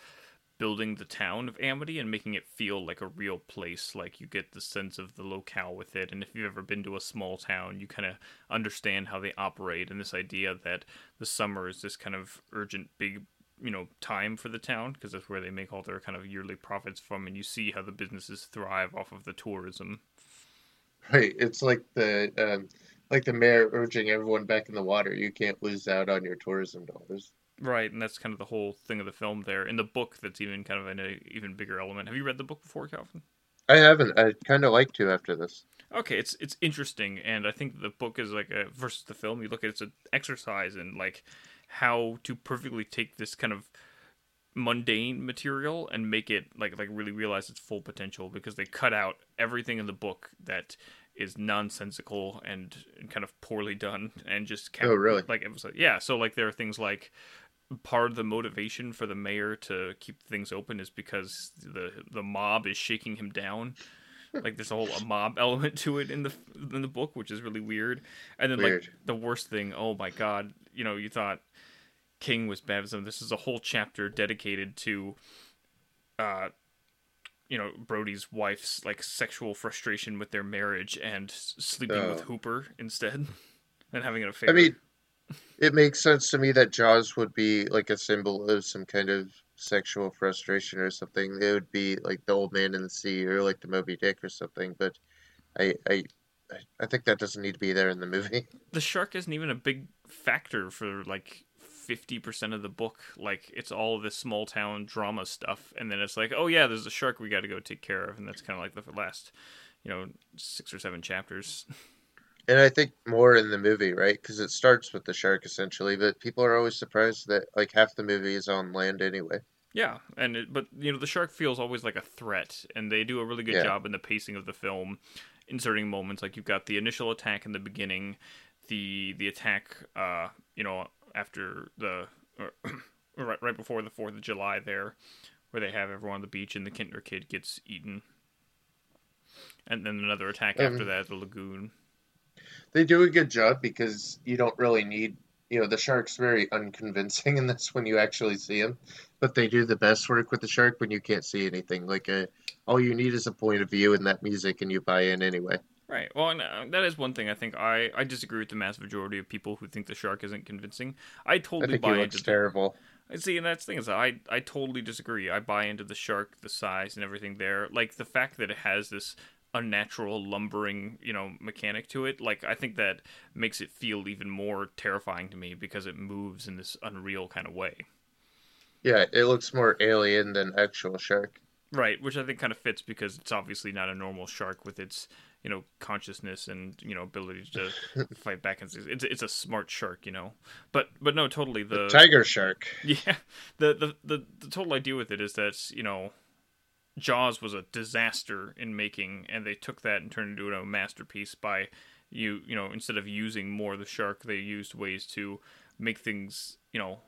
B: building the town of Amity and making it feel like a real place. Like you get the sense of the locale with it. And if you've ever been to a small town, you kind of understand how they operate and this idea that the summer is this kind of urgent, big you know time for the town because that's where they make all their kind of yearly profits from and you see how the businesses thrive off of the tourism
A: Right. It's like the um, like the mayor urging everyone back in the water. You can't lose out on your tourism dollars.
B: Right, and that's kind of the whole thing of the film there. In the book, that's even kind of an even bigger element. Have you read the book before, Calvin?
A: I haven't. I'd kind of like to after this.
B: Okay, it's it's interesting, and I think the book is like a versus the film. You look at it, it's an exercise in like how to perfectly take this kind of mundane material and make it like like really realize its full potential because they cut out everything in the book that is nonsensical and, and kind of poorly done and just
A: kept, oh really
B: like it was like yeah so like there are things like part of the motivation for the mayor to keep things open is because the the mob is shaking him down like there's a whole a mob element to it in the in the book which is really weird and then weird. like the worst thing oh my god you know you thought King was baptism. This is a whole chapter dedicated to, uh, you know, Brody's wife's like sexual frustration with their marriage and sleeping oh. with Hooper instead and having an affair.
A: I mean, it makes sense to me that Jaws would be like a symbol of some kind of sexual frustration or something. It would be like the old man in the sea or like the Moby Dick or something. But I, I, I think that doesn't need to be there in the movie.
B: The shark isn't even a big factor for like 50% of the book like it's all this small town drama stuff and then it's like oh yeah there's a shark we got to go take care of and that's kind of like the last you know six or seven chapters.
A: And i think more in the movie right? Because it starts with the shark essentially but people are always surprised that like half the movie is on land anyway.
B: Yeah and it, but you know the shark feels always like a threat and they do a really good yeah. job in the pacing of the film inserting moments like you've got the initial attack in the beginning the the attack uh you know after the or, right right before the Fourth of July there, where they have everyone on the beach and the Kintner kid gets eaten, and then another attack um, after that, the lagoon.
A: They do a good job because you don't really need you know the shark's very unconvincing in this when you actually see him, but they do the best work with the shark when you can't see anything. Like a, uh, all you need is a point of view and that music, and you buy in anyway.
B: Right. Well, and, uh, that is one thing I think I, I disagree with the mass majority of people who think the shark isn't convincing. I totally I
A: think
B: buy
A: he looks
B: into
A: terrible.
B: The, see, and that's the thing is I I totally disagree. I buy into the shark, the size, and everything there. Like the fact that it has this unnatural lumbering you know mechanic to it like i think that makes it feel even more terrifying to me because it moves in this unreal kind of way
A: yeah it looks more alien than actual shark
B: right which i think kind of fits because it's obviously not a normal shark with its you know consciousness and you know ability to fight back and it's it's a smart shark you know. But but no totally the,
A: the tiger shark.
B: Yeah. The, the the the total idea with it is that you know jaws was a disaster in making and they took that and turned it into a masterpiece by you you know instead of using more of the shark they used ways to make things you know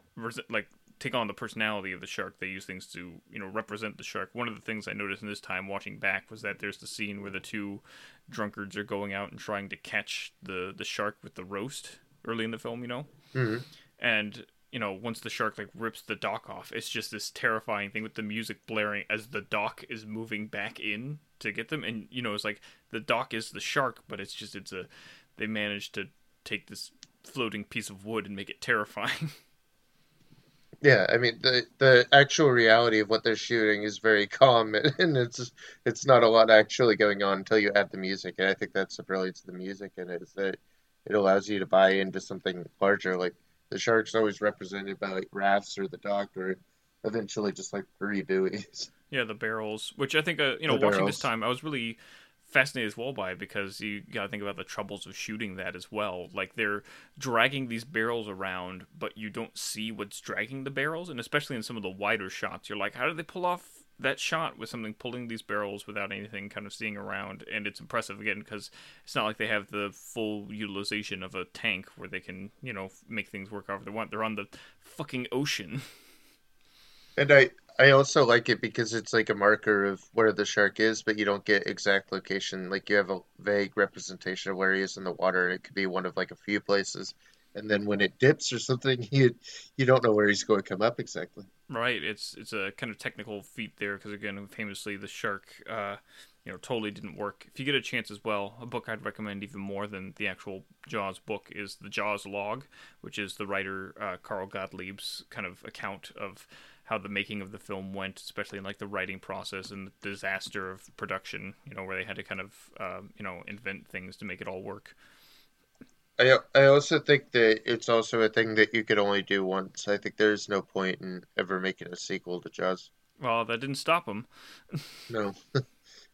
B: like take on the personality of the shark. They use things to, you know, represent the shark. One of the things I noticed in this time watching back was that there's the scene where the two drunkards are going out and trying to catch the the shark with the roast early in the film, you know.
A: Mm-hmm.
B: And you know, once the shark like rips the dock off, it's just this terrifying thing with the music blaring as the dock is moving back in to get them. And you know, it's like the dock is the shark, but it's just it's a they managed to take this floating piece of wood and make it terrifying.
A: Yeah, I mean the the actual reality of what they're shooting is very calm, and it's it's not a lot actually going on until you add the music, and I think that's the brilliance of the music, and it is that it allows you to buy into something larger. Like the shark's always represented by like rafts or the dock or eventually just like three buoys.
B: Yeah, the barrels, which I think uh, you know,
A: The
B: watching this time, I was really fascinated as well by because you got to think about the troubles of shooting that as well. Like they're dragging these barrels around, but you don't see what's dragging the barrels, and especially in some of the wider shots, you're like, how did they pull off that shot with something pulling these barrels without anything kind of seeing around? And it's impressive again because it's not like they have the full utilization of a tank where they can, you know, make things work however they want. They're on the fucking ocean.
A: And I I also like it because it's like a marker of where the shark is, but you don't get exact location. Like you have a vague representation of where he is in the water. It could be one of like a few places. And then when it dips or something, you you don't know where he's going to come up exactly.
B: Right. It's it's a kind of technical feat there because again, famously, the shark, uh, you know, totally didn't work. If you get a chance as well, a book I'd recommend even more than the actual Jaws book is the Jaws log, which is the writer uh, Carl Gottlieb's kind of account of how the making of the film went, especially in like the writing process and the disaster of production. You know, where they had to kind of um, you know invent things to make it all work.
A: I I also think that it's also a thing that you could only do once. I think there's no point in ever making a sequel to Jaws.
B: Well, that didn't stop them.
A: No.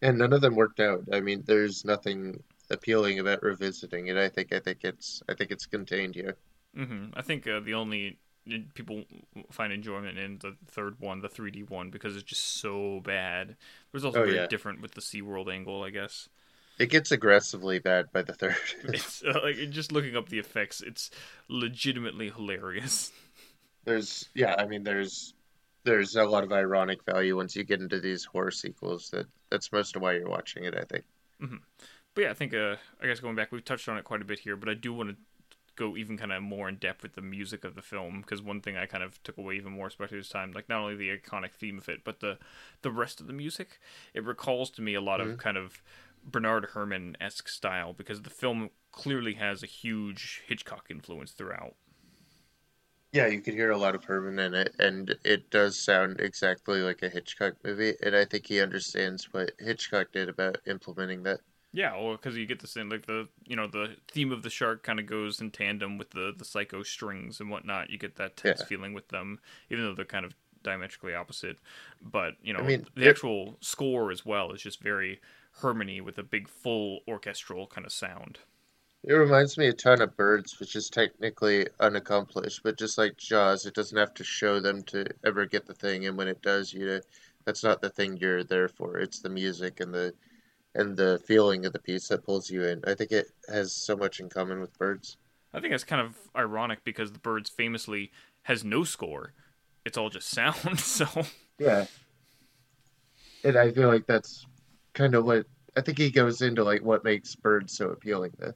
A: And none of them worked out. I mean, there's nothing appealing about revisiting it. I think I think it's I think it's contained here.
B: hmm I think uh, the only people find enjoyment in the third one, the 3D one, because it's just so bad. It was also
A: Oh,
B: very
A: yeah.
B: different with the SeaWorld angle, I guess.
A: It gets aggressively bad by the third.
B: It's uh, like just looking up the effects, it's legitimately hilarious.
A: There's yeah, I mean there's there's a lot of ironic value once you get into these horror sequels that that's most of why you're watching it, I think.
B: But yeah, I think uh, I guess going back, we've touched on it quite a bit here, but I do want to go even kind of more in depth with the music of the film because one thing I kind of took away even more, especially this time, like not only the iconic theme of it, but the the rest of the music. It recalls to me a lot of mm-hmm. kind of Bernard Herrmann esque style because the film clearly has a huge Hitchcock influence throughout.
A: Yeah, you could hear a lot of Herrmann in it, and it does sound exactly like a Hitchcock movie, and I think he understands what Hitchcock did about implementing that.
B: Yeah, well, because you get the same like the you know the theme of the shark kind of goes in tandem with the the psycho strings and whatnot. You get that tense
A: Yeah.
B: feeling with them, even though they're kind of diametrically opposite. But you know,
A: I mean,
B: the
A: it-
B: actual score as well is just very harmony with a big full orchestral kind of sound.
A: It reminds me a ton of Birds, which is technically unaccomplished, but just like Jaws, it doesn't have to show them to ever get the thing, and when it does, you that's not the thing you're there for. It's the music and the and the feeling of the piece that pulls you in. I think it has so much in common with Birds.
B: I think that's kind of ironic because the Birds famously has no score; it's all just sound. so
A: Yeah. And I feel like that's kind of what I think he goes into like what makes Birds so appealing though.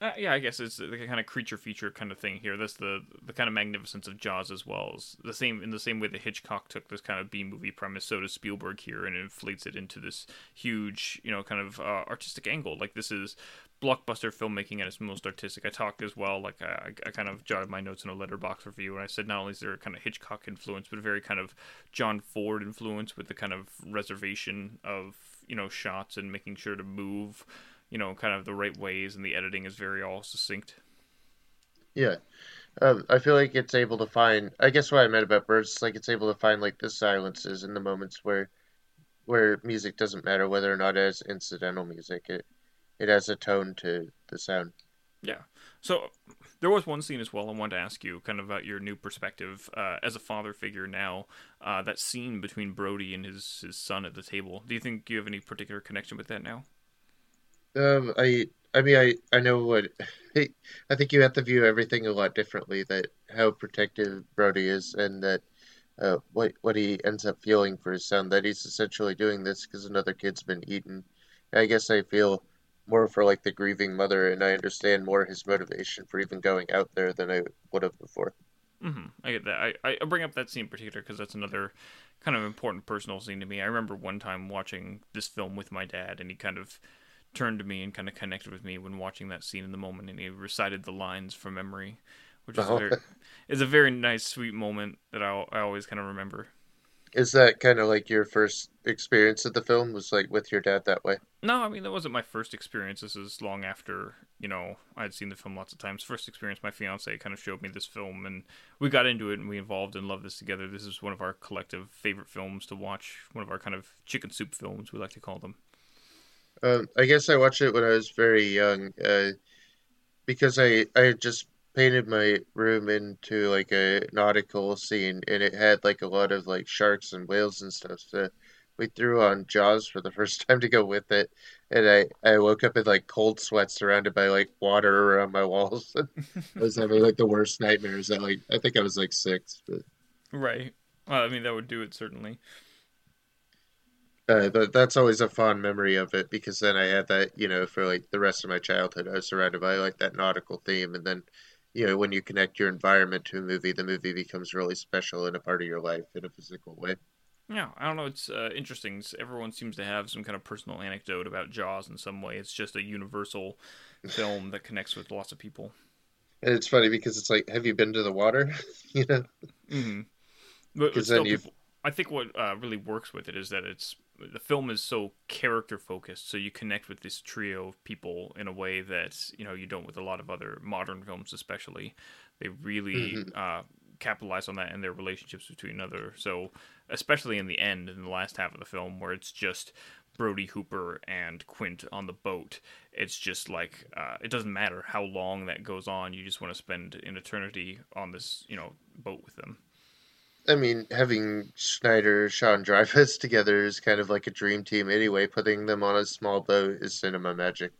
B: Uh, yeah, I guess it's the kind of creature feature kind of thing here. That's the the kind of magnificence of Jaws as well. Is the same in the same way that Hitchcock took this kind of B movie premise, so does Spielberg here, and inflates it into this huge, you know, kind of uh, artistic angle. Like this is blockbuster filmmaking at its most artistic. I talked as well, like I, I kind of jotted my notes in a Letterboxd review, and I said not only is there a kind of Hitchcock influence, but a very kind of John Ford influence with the kind of reservation of you know shots and making sure to move you know, kind of the right ways, and the editing is very all succinct.
A: Yeah. Um, I feel like it's able to find I guess what I meant about Birds is like it's able to find like the silences and the moments where where music doesn't matter whether or not it has incidental music. It it has a tone to the sound.
B: Yeah. So there was one scene as well I wanted to ask you, kind of about your new perspective uh, as a father figure now. Uh, that scene between Brody and his his son at the table. Do you think you have any particular connection with that now?
A: Um, I I mean I I know what I think you have to view everything a lot differently. That how protective Brody is, and that uh, what what he ends up feeling for his son. That he's essentially doing this because another kid's been eaten. I guess I feel more for like the grieving mother, and I understand more his motivation for even going out there than I would have before.
B: hmm I get that. I, I bring up that scene in particular because that's another kind of important personal scene to me. I remember one time watching this film with my dad, and he kind of turned to me and kind of connected with me when watching that scene in the moment, and he recited the lines from memory, which is
A: Oh. Uh-huh.
B: very, is a very nice, sweet moment that I I always kind of remember.
A: Is that kind of like your first experience of the film? Was like with your dad that way?
B: No, I mean that wasn't my first experience. This is long after you know I'd seen the film lots of times. First experience, my fiance kind of showed me this film, and we got into it, and we involved and loved this together. This is one of our collective favorite films to watch. One of our kind of chicken soup films, we like to call them.
A: Um, I guess I watched it when I was very young, uh, because I I just painted my room into like a nautical scene, and it had like a lot of like sharks and whales and stuff. So we threw on Jaws for the first time to go with it, and I I woke up in like cold sweats, surrounded by like water around my walls. I was having like the worst nightmares. At like I think I was like six, but
B: Right. Well, I mean that would do it certainly.
A: Uh, but that's always a fond memory of it because then I had that you know for like the rest of my childhood. I was surrounded by like that nautical theme, and then you know, when you connect your environment to a movie, the movie becomes really special and a part of your life in a physical way.
B: Yeah, I don't know. It's uh, interesting. Everyone seems to have some kind of personal anecdote about Jaws in some way. It's just a universal film that connects with lots of people.
A: And it's funny because it's like, have you been to the water? you know?
B: Mm-hmm. But, but still, people, I think what uh, really works with it is that it's the film is so character focused, so you connect with this trio of people in a way that you know you don't with a lot of other modern films, especially. They really mm-hmm. uh, capitalize on that and their relationships between other. So especially in the end, in the last half of the film, where it's just Brody Hooper and Quint on the boat. It's just like uh, it doesn't matter how long that goes on. You just want to spend an eternity on this, you know, boat with them.
A: I mean, having Scheider, Sean Dreyfuss together is kind of like a dream team anyway. Putting them on a small boat is cinema magic.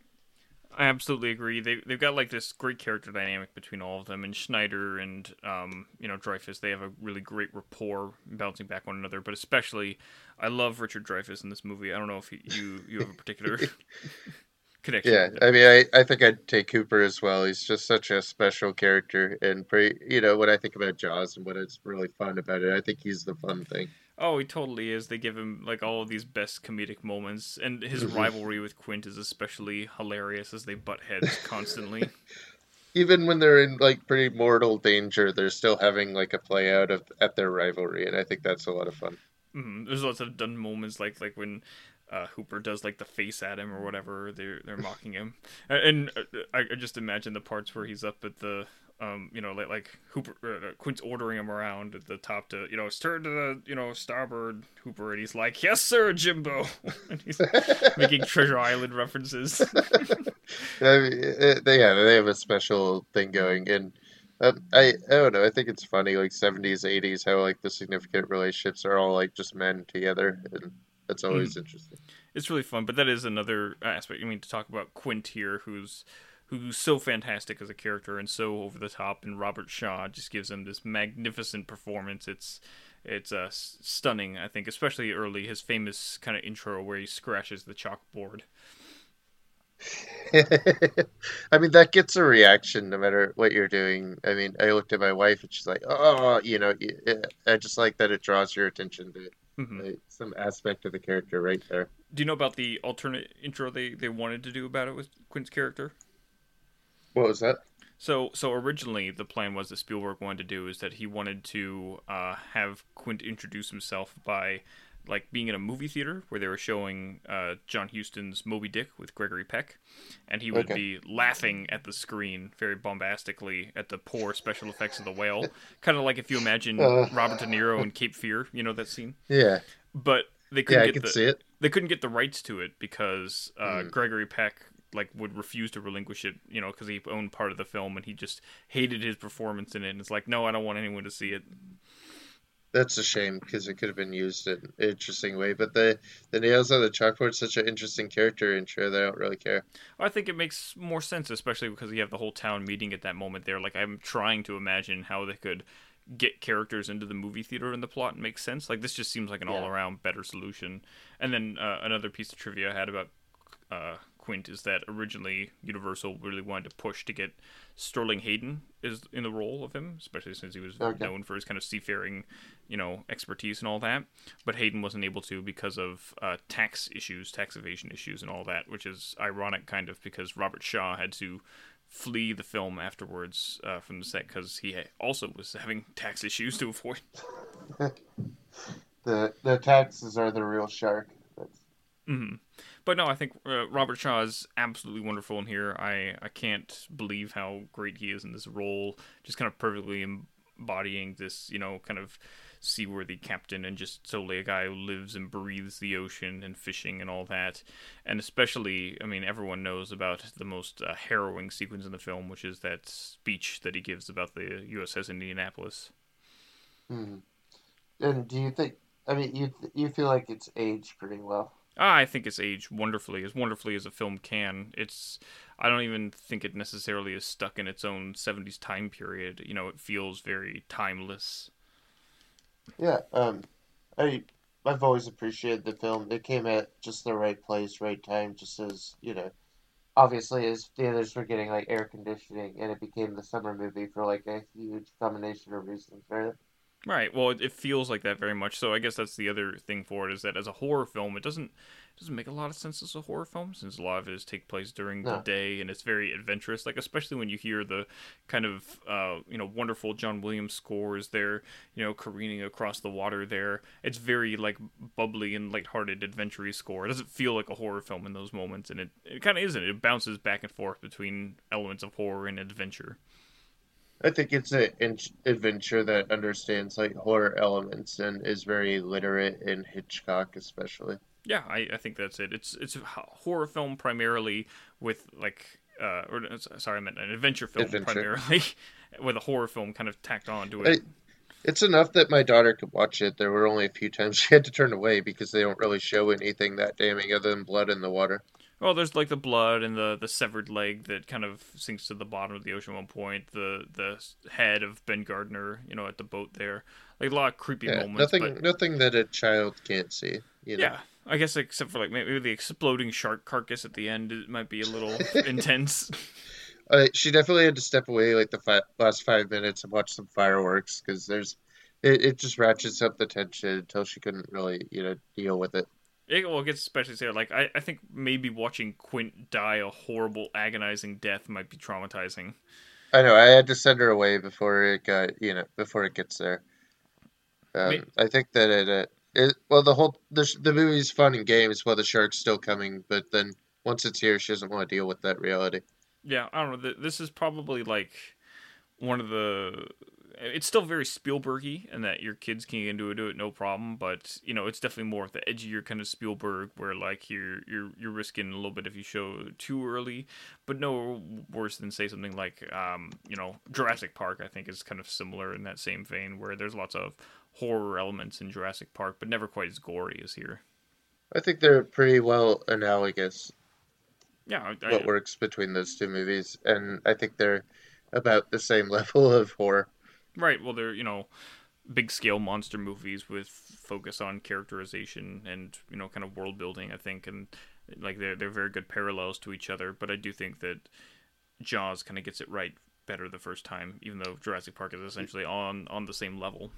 B: I absolutely agree. They they've got like this great character dynamic between all of them, and Scheider and um you know Dreyfuss. They have a really great rapport, bouncing back one another. But especially, I love Richard Dreyfuss in this movie. I don't know if you you have a particular connection.
A: Yeah, I mean, I, I think I'd take Hooper as well. He's just such a special character, and pretty, you know, when I think about Jaws and what is really fun about it, I think he's the fun thing.
B: Oh, he totally is. They give him like all of these best comedic moments, and his mm-hmm. rivalry with Quint is especially hilarious as they butt heads constantly.
A: Even when they're in like pretty mortal danger, they're still having like a play out of at their rivalry, and I think that's a lot of fun.
B: Mm-hmm. There's lots of done moments like like when uh, Hooper does like the face at him or whatever. They're they're mocking him, and, and uh, I, I, just imagine the parts where he's up at the um, you know, like like Hooper uh, uh, Quint's ordering him around at the top to you know stir to the you know starboard Hooper, and he's like, "Yes, sir, Jimbo," and he's making Treasure Island references.
A: I mean, they have they have a special thing going, and um, I I don't know. I think it's funny, like seventies, eighties, how like the significant relationships are all like just men together, and that's always mm. interesting.
B: It's really fun, but that is another aspect. I mean, to talk about Quint here, who's who's so fantastic as a character and so over the top, and Robert Shaw just gives him this magnificent performance. It's it's uh, stunning, I think, especially early his famous kind of intro where he scratches the chalkboard.
A: I mean, that gets a reaction no matter what you're doing. I mean, I looked at my wife and she's like, "Oh, you know, I just like that it draws your attention to mm-hmm. like, some aspect of the character right there.
B: Do you know about the alternate intro they they wanted to do about it with Quint's character?
A: What was that?
B: So, so originally the plan was that Spielberg wanted to do is that he wanted to uh, have Quint introduce himself by like being in a movie theater where they were showing uh, John Huston's Moby Dick with Gregory Peck, and he would okay. be laughing at the screen very bombastically at the poor special effects of the whale, kind of like if you imagine uh, Robert De Niro in Cape Fear, you know that scene.
A: Yeah.
B: But they couldn't
A: yeah,
B: get the. They couldn't get the rights to it because uh, mm. Gregory Peck like would refuse to relinquish it, you know, because he owned part of the film and he just hated his performance in it. And it's like, no, I don't want anyone to see it.
A: That's a shame because it could have been used in an interesting way. But the the nails on the chalkboard such an interesting character intro that I don't really care.
B: I think it makes more sense, especially because you have the whole town meeting at that moment there. Like I'm trying to imagine how they could get characters into the movie theater and the plot and make sense. Like this just seems like an yeah. all around better solution. And then uh, another piece of trivia I had about uh, Quint is that originally Universal really wanted to push to get Sterling Hayden is in the role of him, especially since he was okay. known for his kind of seafaring, you know, expertise and all that. But Hayden wasn't able to because of uh, tax issues, tax evasion issues, and all that, which is ironic, kind of, because Robert Shaw had to flee the film afterwards uh, from the set because he also was having tax issues to avoid.
A: The the taxes are the real shark. That's...
B: Mm-hmm. But no, I think uh, Robert Shaw is absolutely wonderful in here. I I can't believe how great he is in this role. Just kind of perfectly embodying this, you know, kind of seaworthy captain and just solely a guy who lives and breathes the ocean and fishing and all that. And especially, I mean, everyone knows about the most uh, harrowing sequence in the film, which is that speech that he gives about the USS Indianapolis.
A: Hmm. And do you think? I mean, you you feel like it's aged pretty well?
B: Ah, I think it's aged wonderfully, as wonderfully as a film can. It's I don't even think it necessarily is stuck in its own 70s time period. You know, it feels very timeless.
A: Yeah, um, I I've always appreciated the film. It came at just the right place, right time, just as you know. Obviously, as the others were getting like air conditioning, and it became the summer movie for like a huge combination of reasons, right?
B: Right. Well, it, it feels like that very much. So I guess that's the other thing for it is that as a horror film, it doesn't doesn't make a lot of sense as a horror film since a lot of it is take place during no. the day and it's very adventurous. Like especially when you hear the kind of uh, you know wonderful John Williams scores there, you know careening across the water there. It's very like bubbly and lighthearted adventure score. It doesn't feel like a horror film in those moments, and it it kind of isn't. It bounces back and forth between elements of horror and adventure.
A: I think it's an adventure that understands like horror elements and is very literate in Hitchcock, especially.
B: Yeah, I, I think that's it. It's it's a horror film primarily with like uh or sorry, I meant an adventure film adventure. primarily with a horror film kind of tacked on to it.
A: I, it's enough that my daughter could watch it. There were only a few times she had to turn away because they don't really show anything that damning other than blood in the water.
B: Well, there's like the blood and the, the severed leg that kind of sinks to the bottom of the ocean at one point. The the head of Ben Gardner, you know, at the boat there. Like a lot of creepy yeah, moments.
A: Nothing,
B: but...
A: nothing that a child can't see. You know?
B: Yeah, I guess except for like maybe the exploding shark carcass at the end, it might be a little intense.
A: Uh, she definitely had to step away like the fi- last five minutes and watch some fireworks because there's it, it just ratchets up the tension until she couldn't really you know deal with it.
B: It, well, it gets especially there. Like I, I think maybe watching Quint die a horrible, agonizing death might be traumatizing.
A: I know. I had to send her away before it got you know before it gets there. Um, I think that it, uh, it well the whole the the movie's fun and games while the shark's still coming, but then once it's here, she doesn't want to deal with that reality.
B: Yeah, I don't know. This is probably like one of the it's still very Spielbergy, and that your kids can get into it, do it no problem. But you know, it's definitely more at the edgier kind of Spielberg, where like you're you're you're risking a little bit if you show too early. But no worse than say something like um, you know Jurassic Park. I think is kind of similar in that same vein, where there's lots of horror elements in Jurassic Park, but never quite as gory as here.
A: I think they're pretty well analogous.
B: Yeah,
A: I, what works between those two movies, and I think they're about the same level of horror.
B: Right. Well, they're you know big scale monster movies with focus on characterization and you know kind of world building. I think and like they're they're very good parallels to each other. But I do think that Jaws kind of gets it right better the first time, even though Jurassic Park is essentially on on the same level.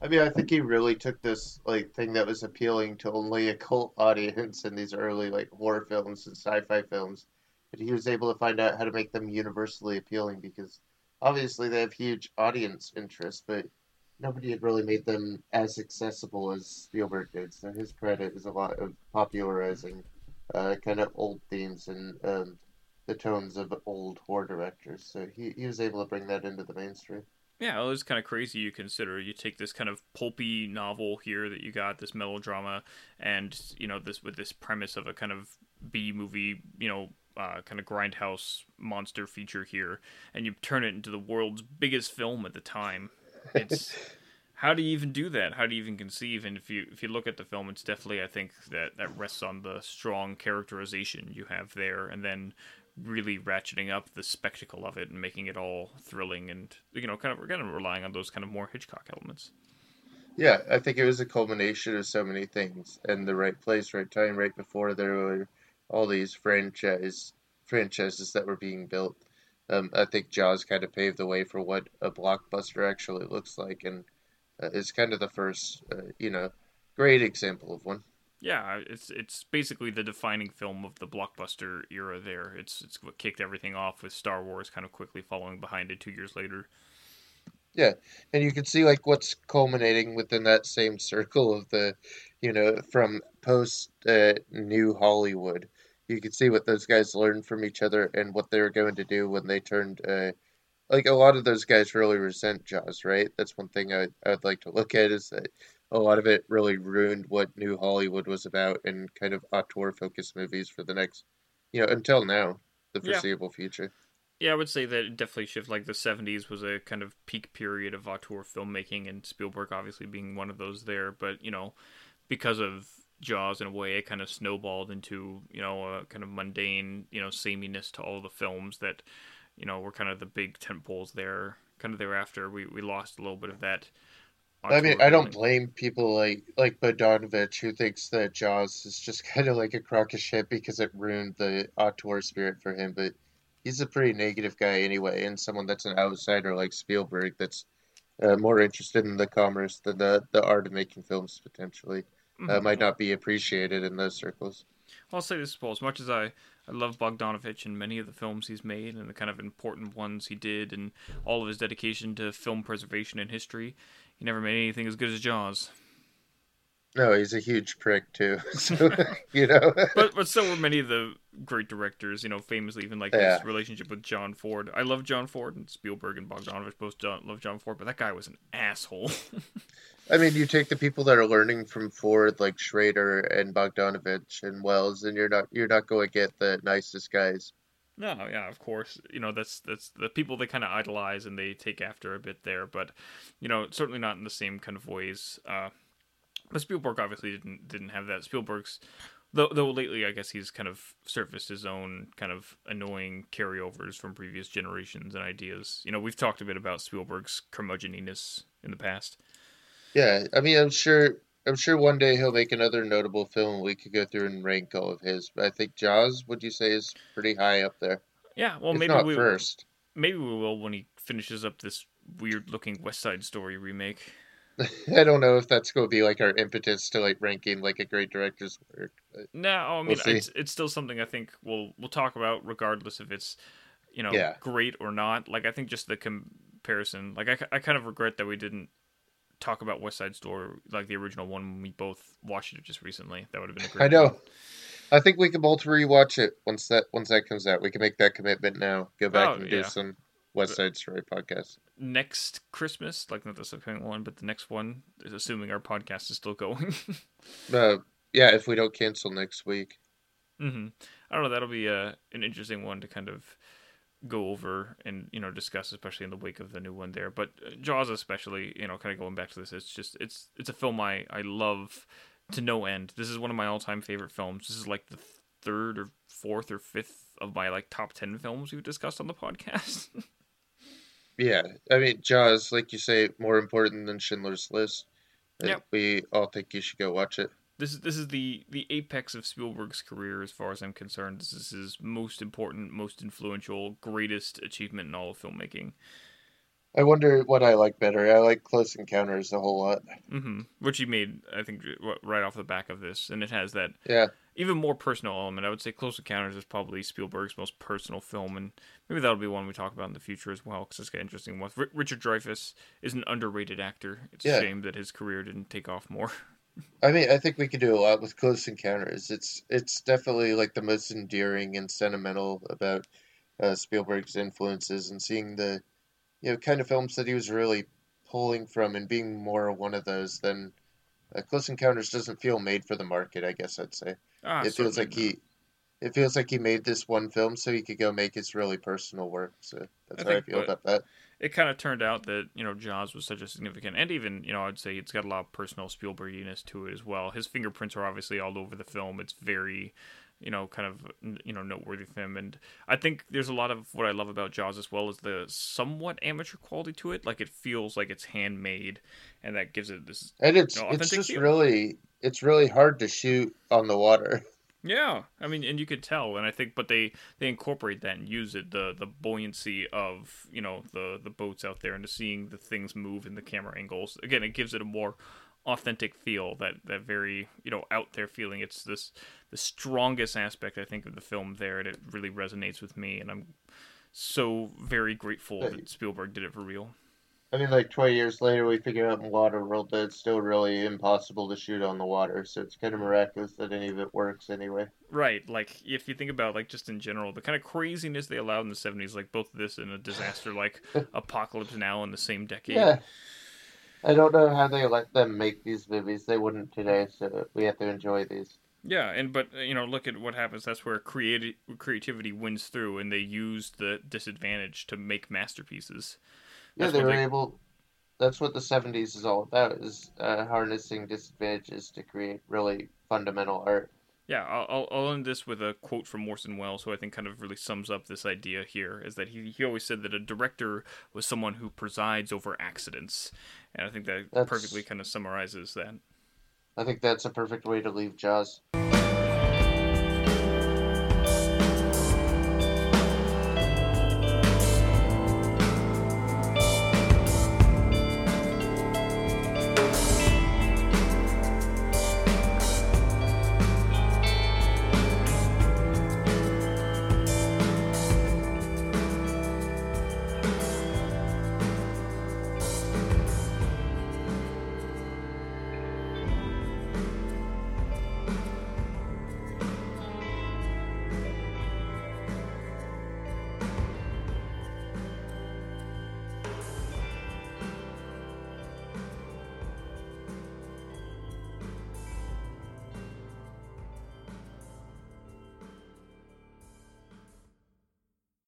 A: I mean, I think he really took this like thing that was appealing to only a cult audience in these early like horror films and sci-fi films, but he was able to find out how to make them universally appealing because obviously they have huge audience interest, but nobody had really made them as accessible as Spielberg did. So his credit is a lot of popularizing uh, kind of old themes and um, the tones of old horror directors. So he, he was able to bring that into the mainstream.
B: Yeah, it was kind of crazy. You consider you take this kind of pulpy novel here that you got this melodrama, and you know this with this premise of a kind of B movie, you know, uh, kind of grindhouse monster feature here, and you turn it into the world's biggest film at the time. It's how do you even do that? How do you even conceive? And if you if you look at the film, it's definitely I think that that rests on the strong characterization you have there, and then really ratcheting up the spectacle of it and making it all thrilling and you know kind of we're kind of relying on those kind of more Hitchcock elements.
A: Yeah, I think it was a culmination of so many things and the right place, right time, right before there were all these franchise franchises that were being built. Um, I think Jaws kind of paved the way for what a blockbuster actually looks like, and uh, is kind of the first, uh, you know, great example of one.
B: Yeah, it's it's basically the defining film of the blockbuster era. There, it's it's what kicked everything off with Star Wars kind of quickly following behind it two years later.
A: Yeah, and you can see like what's culminating within that same circle of the, you know, from post uh, New Hollywood. You can see what those guys learned from each other and what they were going to do when they turned. Uh, like a lot of those guys really resent Jaws, right? That's one thing I, I'd like to look at is that a lot of it really ruined what New Hollywood was about and kind of auteur focused movies for the next, you know, until now, the
B: Yeah.
A: foreseeable future.
B: Yeah, I would say that it definitely shifted. Like the '70s was a kind of peak period of auteur filmmaking, and Spielberg obviously being one of those there. But you know, because of Jaws, in a way, it kind of snowballed into you know a kind of mundane, you know, sameness to all the films that you know were kind of the big tentpoles there. Kind of thereafter, we we lost a little bit of that.
A: I mean, I don't blame people like like Bogdanovich who thinks that Jaws is just kind of like a crock of shit because it ruined the auteur spirit for him. But he's a pretty negative guy anyway, and someone that's an outsider like Spielberg that's uh, more interested in the commerce than the the art of making films potentially uh,
B: Mhm.
A: might not be appreciated in those circles.
B: I'll say this, Paul. As much as I, I love Bogdanovich and many of the films he's made and the kind of important ones he did and all of his dedication to film preservation and history, he never made anything as good as Jaws.
A: No, he's a huge prick too. So you know,
B: But but so were many of the great directors, you know, famously even like
A: Yeah.
B: his relationship with John Ford. I love John Ford and Spielberg and Bogdanovich both love John Ford, but that guy was an asshole.
A: I mean, you take the people that are learning from Ford, like Schrader and Bogdanovich and Welles, and you're not you're not going to get the nicest guys.
B: No, yeah, of course. You know, that's that's the people they kind of idolize and they take after a bit there, but you know, certainly not in the same kind of ways. Uh, but Spielberg obviously didn't didn't have that. Spielberg's though though lately I guess he's kind of surfaced his own kind of annoying carryovers from previous generations and ideas. You know, we've talked a bit about Spielberg's curmudgeoniness in the past.
A: Yeah, I mean, I'm sure I'm sure one day he'll make another notable film. We could go through and rank all of his. But I think Jaws, would you say, is pretty high up there?
B: Yeah, well
A: if
B: maybe we
A: first.
B: maybe we will when he finishes up this weird looking West Side Story remake.
A: I don't know if that's going to be like our impetus to like ranking like a great director's work.
B: No, I mean
A: We'll
B: it's it's still something I think we'll we'll talk about regardless if it's you know
A: Yeah.
B: great or not. Like I think just the comparison. Like I, I kind of regret that we didn't talk about West Side Story like the original one we both watched it just recently. That would have been a great.
A: I know.
B: one.
A: I think we can both rewatch it once that once that comes out. We can make that commitment now. Go back
B: Oh,
A: and do some West Side Story podcast.
B: Next Christmas, like not the second one, but the next one, assuming our podcast is still going.
A: Uh, yeah, if we don't cancel next week.
B: hmm I don't know. That'll be a an interesting one to kind of go over and you know discuss, especially in the wake of the new one there. But Jaws, especially, you know, kind of going back to this, it's just it's it's a film I I love to no end. This is one of my all time favorite films. This is like the third or fourth or fifth of my like top ten films we've discussed on the podcast.
A: Yeah, I mean Jaws, like you say, more important than Schindler's List.
B: Yep.
A: We all think you should go watch it.
B: This is this is the the apex of Spielberg's career as far as I'm concerned. This is his most important, most influential, greatest achievement in all of filmmaking.
A: I wonder what I like better. I like Close Encounters a whole lot.
B: hmm Which he made, I think, right off the back of this, and it has that
A: Yeah,
B: even more personal element. I would say Close Encounters is probably Spielberg's most personal film, and maybe that'll be one we talk about in the future as well, because it's got interesting ones. R- Richard Dreyfuss is an underrated actor. It's
A: Yeah.
B: a shame that his career didn't take off more.
A: I mean, I think we could do a lot with Close Encounters. It's it's definitely like the most endearing and sentimental about uh, Spielberg's influences and seeing the you know kind of films that he was really pulling from and being more one of those than uh, Close Encounters doesn't feel made for the market. I guess I'd say
B: Ah,
A: it feels like he it feels like he made this one film so he could go make his really personal work. So that's
B: I
A: how I feel about that.
B: It kind of turned out that you know Jaws was such a significant, and even you know I'd say it's got a lot of personal Spielberginess to it as well. His fingerprints are obviously all over the film. It's very, you know, kind of you know noteworthy of him, and I think there's a lot of what I love about Jaws as well as the somewhat amateur quality to it. Like it feels like it's handmade, and that gives it this.
A: And it's
B: No,
A: it's just
B: feel.
A: really it's really hard to shoot on the water.
B: Yeah, I mean, and you could tell, and I think, but they they incorporate that and use it the the buoyancy of you know the the boats out there and to seeing the things move in the camera angles. Again, it gives it a more authentic feel that that very you know out there feeling. It's this the strongest aspect I think of the film there, and it really resonates with me. And I'm so very grateful that Spielberg did it for real.
A: I mean, like 20 years later, we figure out in Waterworld that it's still really impossible to shoot on the water, so it's kind of miraculous that any of it works anyway.
B: Right, like if you think about like just in general, the kind of craziness they allowed in the '70s, like both this and a disaster like Apocalypse Now in the same decade.
A: Yeah. I don't know how they let them make these movies. They wouldn't today, so we have to enjoy these.
B: Yeah, and but you know, look at what happens. That's where creati- creativity wins through, and they use the disadvantage to make masterpieces.
A: Yeah, they were
B: they-
A: able. That's what the '70s is all about: is uh, harnessing disadvantages to create really fundamental art.
B: Yeah, I'll, I'll end this with a quote from Orson Welles, who I think kind of really sums up this idea here. Is that he he always said that a director was someone who presides over accidents, and I think that
A: That's-
B: perfectly kind of summarizes that.
A: I think that's a perfect way to leave Jaws.